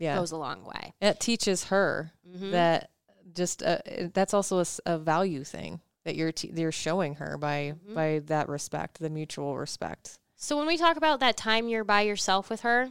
S4: yeah,
S3: goes a long way.
S4: it teaches her
S3: Mhm.
S4: that just uh, that's also a value thing that you're you're showing her by
S3: Mm-hmm.
S4: by that respect, the mutual respect.
S3: So when we talk about that time you're by yourself with her,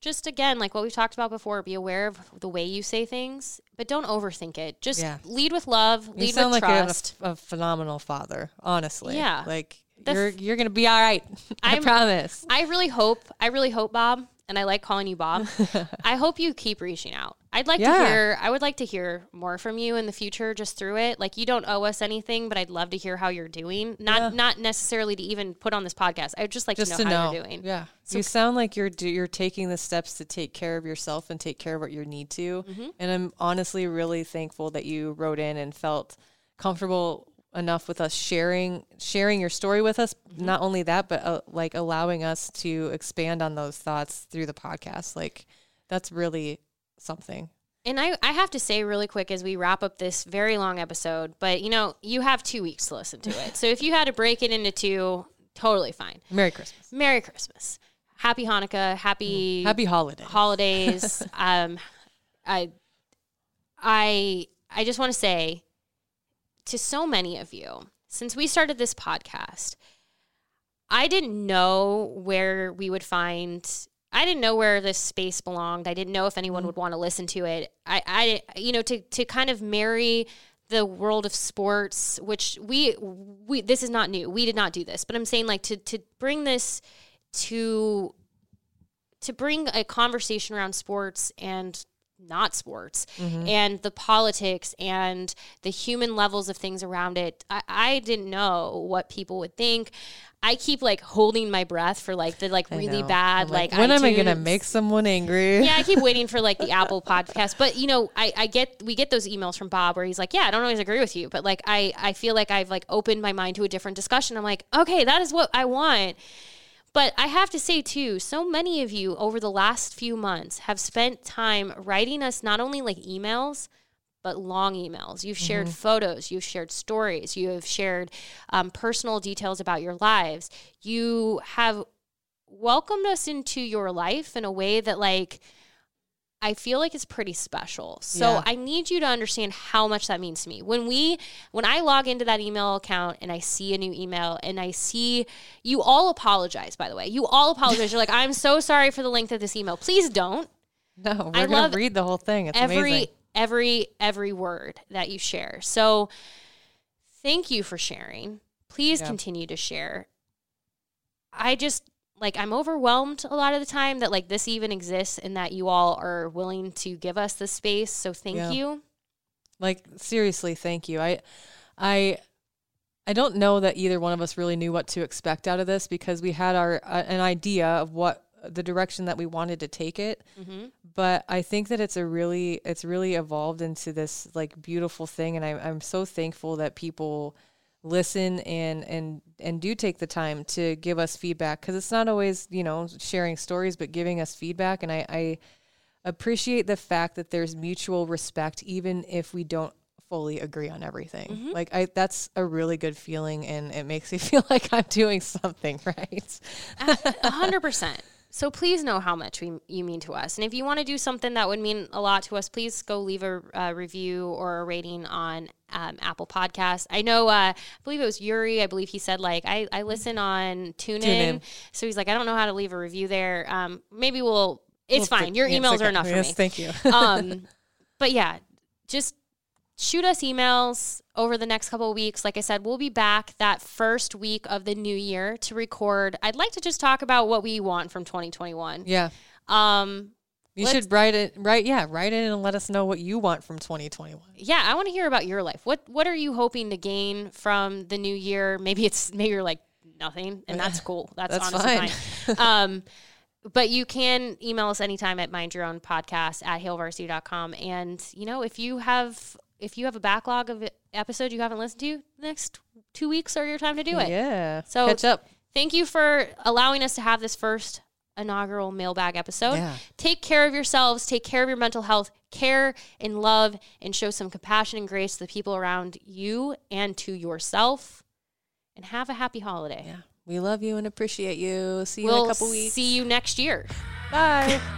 S3: just again, like what we've talked about before, be aware of the way you say things, but don't overthink it. Just
S4: Yeah.
S3: lead with love,
S4: You
S3: lead
S4: sound
S3: with
S4: like a,
S3: trust.
S4: f- a phenomenal father, honestly.
S3: Yeah.
S4: like
S3: The
S4: you're
S3: f-
S4: you're gonna be all right. I promise.
S3: I really hope, I really hope, Bob, and I like calling you Bob. I hope you keep reaching out. I'd like
S4: Yeah.
S3: to hear, I would like to hear more from you in the future just through it. Like you don't owe us anything, but I'd love to hear how you're doing. Not
S4: Yeah.
S3: not necessarily to even put on this podcast. I would just like
S4: just
S3: to
S4: to
S3: know
S4: know,
S3: how you're doing.
S4: Yeah, you sound like you're do, you're taking the steps to take care of yourself and take care of what you need to.
S3: Mm-hmm.
S4: And I'm honestly really thankful that you wrote in and felt comfortable enough with us sharing sharing your story with us.
S3: Mm-hmm.
S4: Not only that, but uh, like allowing us to expand on those thoughts through the podcast. Like that's really something.
S3: And I, I have to say really quick as we wrap up this very long episode, but you know, you have two weeks to listen to it. so if you had to break it into two, totally fine.
S4: Merry Christmas,
S3: Merry Christmas. Happy Hanukkah. Happy
S4: happy holiday.
S3: holidays. um, I, I, I just want to say to so many of you, since we started this podcast, I didn't know where we would find. I didn't know where this space belonged. I didn't know if anyone mm-hmm. would want to listen to it. I, I, you know, to to kind of marry the world of sports, which we we this is not new. We did not do this, but I'm saying like to to bring this to to bring a conversation around sports and not sports mm-hmm. and the politics and the human levels of things around it. I, I didn't know what people would think. I keep like holding my breath for like the like
S4: I
S3: really
S4: know.
S3: bad
S4: I'm
S3: like,
S4: when am I gonna make someone angry?
S3: yeah, I keep waiting for like the Apple podcast. But you know, I, I get we get those emails from Bob where he's like, Yeah, I don't always agree with you, but like I, I feel like I've like opened my mind to a different discussion. I'm like, okay, that is what I want. But I have to say too, so many of you over the last few months have spent time writing us not only like emails, but long emails. You've shared photos, you've shared stories, you have shared um, personal details about your lives. You have welcomed us into your life in a way that, like, I feel like it's pretty special. So
S4: Yeah.
S3: I need you to understand how much that means to me. When we when I log into that email account and I see a new email and I see you all apologize by the way. You all apologize. You're like, "I'm so sorry for the length of this email." Please don't.
S4: No, we're
S3: I
S4: gonna
S3: love
S4: read the whole thing. It's
S3: every
S4: amazing.
S3: every every word that you share. So thank you for sharing. Please
S4: Yeah.
S3: continue to share. I just like I'm overwhelmed a lot of the time that like this even exists and that you all are willing to give us the space. So thank
S4: Yeah.
S3: you.
S4: Like seriously, thank you. I I I don't know that either one of us really knew what to expect out of this because we had our uh, an idea of what the direction that we wanted to take it.
S3: Mm-hmm.
S4: But I think that it's a really it's really evolved into this like beautiful thing and I I'm so thankful that people listen and and and do take the time to give us feedback because it's not always you know sharing stories but giving us feedback. And I, I appreciate the fact that there's mutual respect even if we don't fully agree on everything. Mm-hmm. Like i that's a really good feeling and it makes me feel like i'm doing something right?
S3: A hundred percent. So please know how much we, you mean to us, and if you want to do something that would mean a lot to us, please go leave a, uh review or a rating on um, Apple Podcast. I know, uh, I believe it was Yuri. I believe he said like I, I listen on TuneIn,
S4: TuneIn.
S3: so he's like I don't know how to leave a review there. Um, maybe we'll. It's
S4: We'll
S3: fine.
S4: fi-
S3: Your
S4: yes,
S3: emails
S4: okay.
S3: are enough for
S4: yes
S3: me
S4: thank you
S3: um, but yeah, just shoot us emails over the next couple of weeks. Like I said, we'll be back that first week of the new year to record. I'd like to just talk about what we want from 2021.
S4: yeah
S3: Um,
S4: You should write it. Write yeah, write it and let us know what you want from 2021.
S3: Yeah, I want to hear about your life. What what are you hoping to gain from the new year? Maybe it's maybe you're like nothing, and that's cool. That's,
S4: That's
S3: honestly
S4: fine.
S3: fine. um, but you can email us anytime at mind your own podcast at hailvarsity.com. And you know, if you have if you have a backlog of episodes you haven't listened to, the next two weeks are your time to do it.
S4: Yeah.
S3: So
S4: catch up.
S3: Thank you for allowing us to have this first inaugural mailbag episode.
S4: Yeah.
S3: Take care of yourselves, take care of your mental health, care and love, and show some compassion and grace to the people around you and to yourself. And have a happy holiday.
S4: Yeah. We love you and appreciate you. See you
S3: We'll
S4: in a couple weeks.
S3: see you next year.
S4: Bye.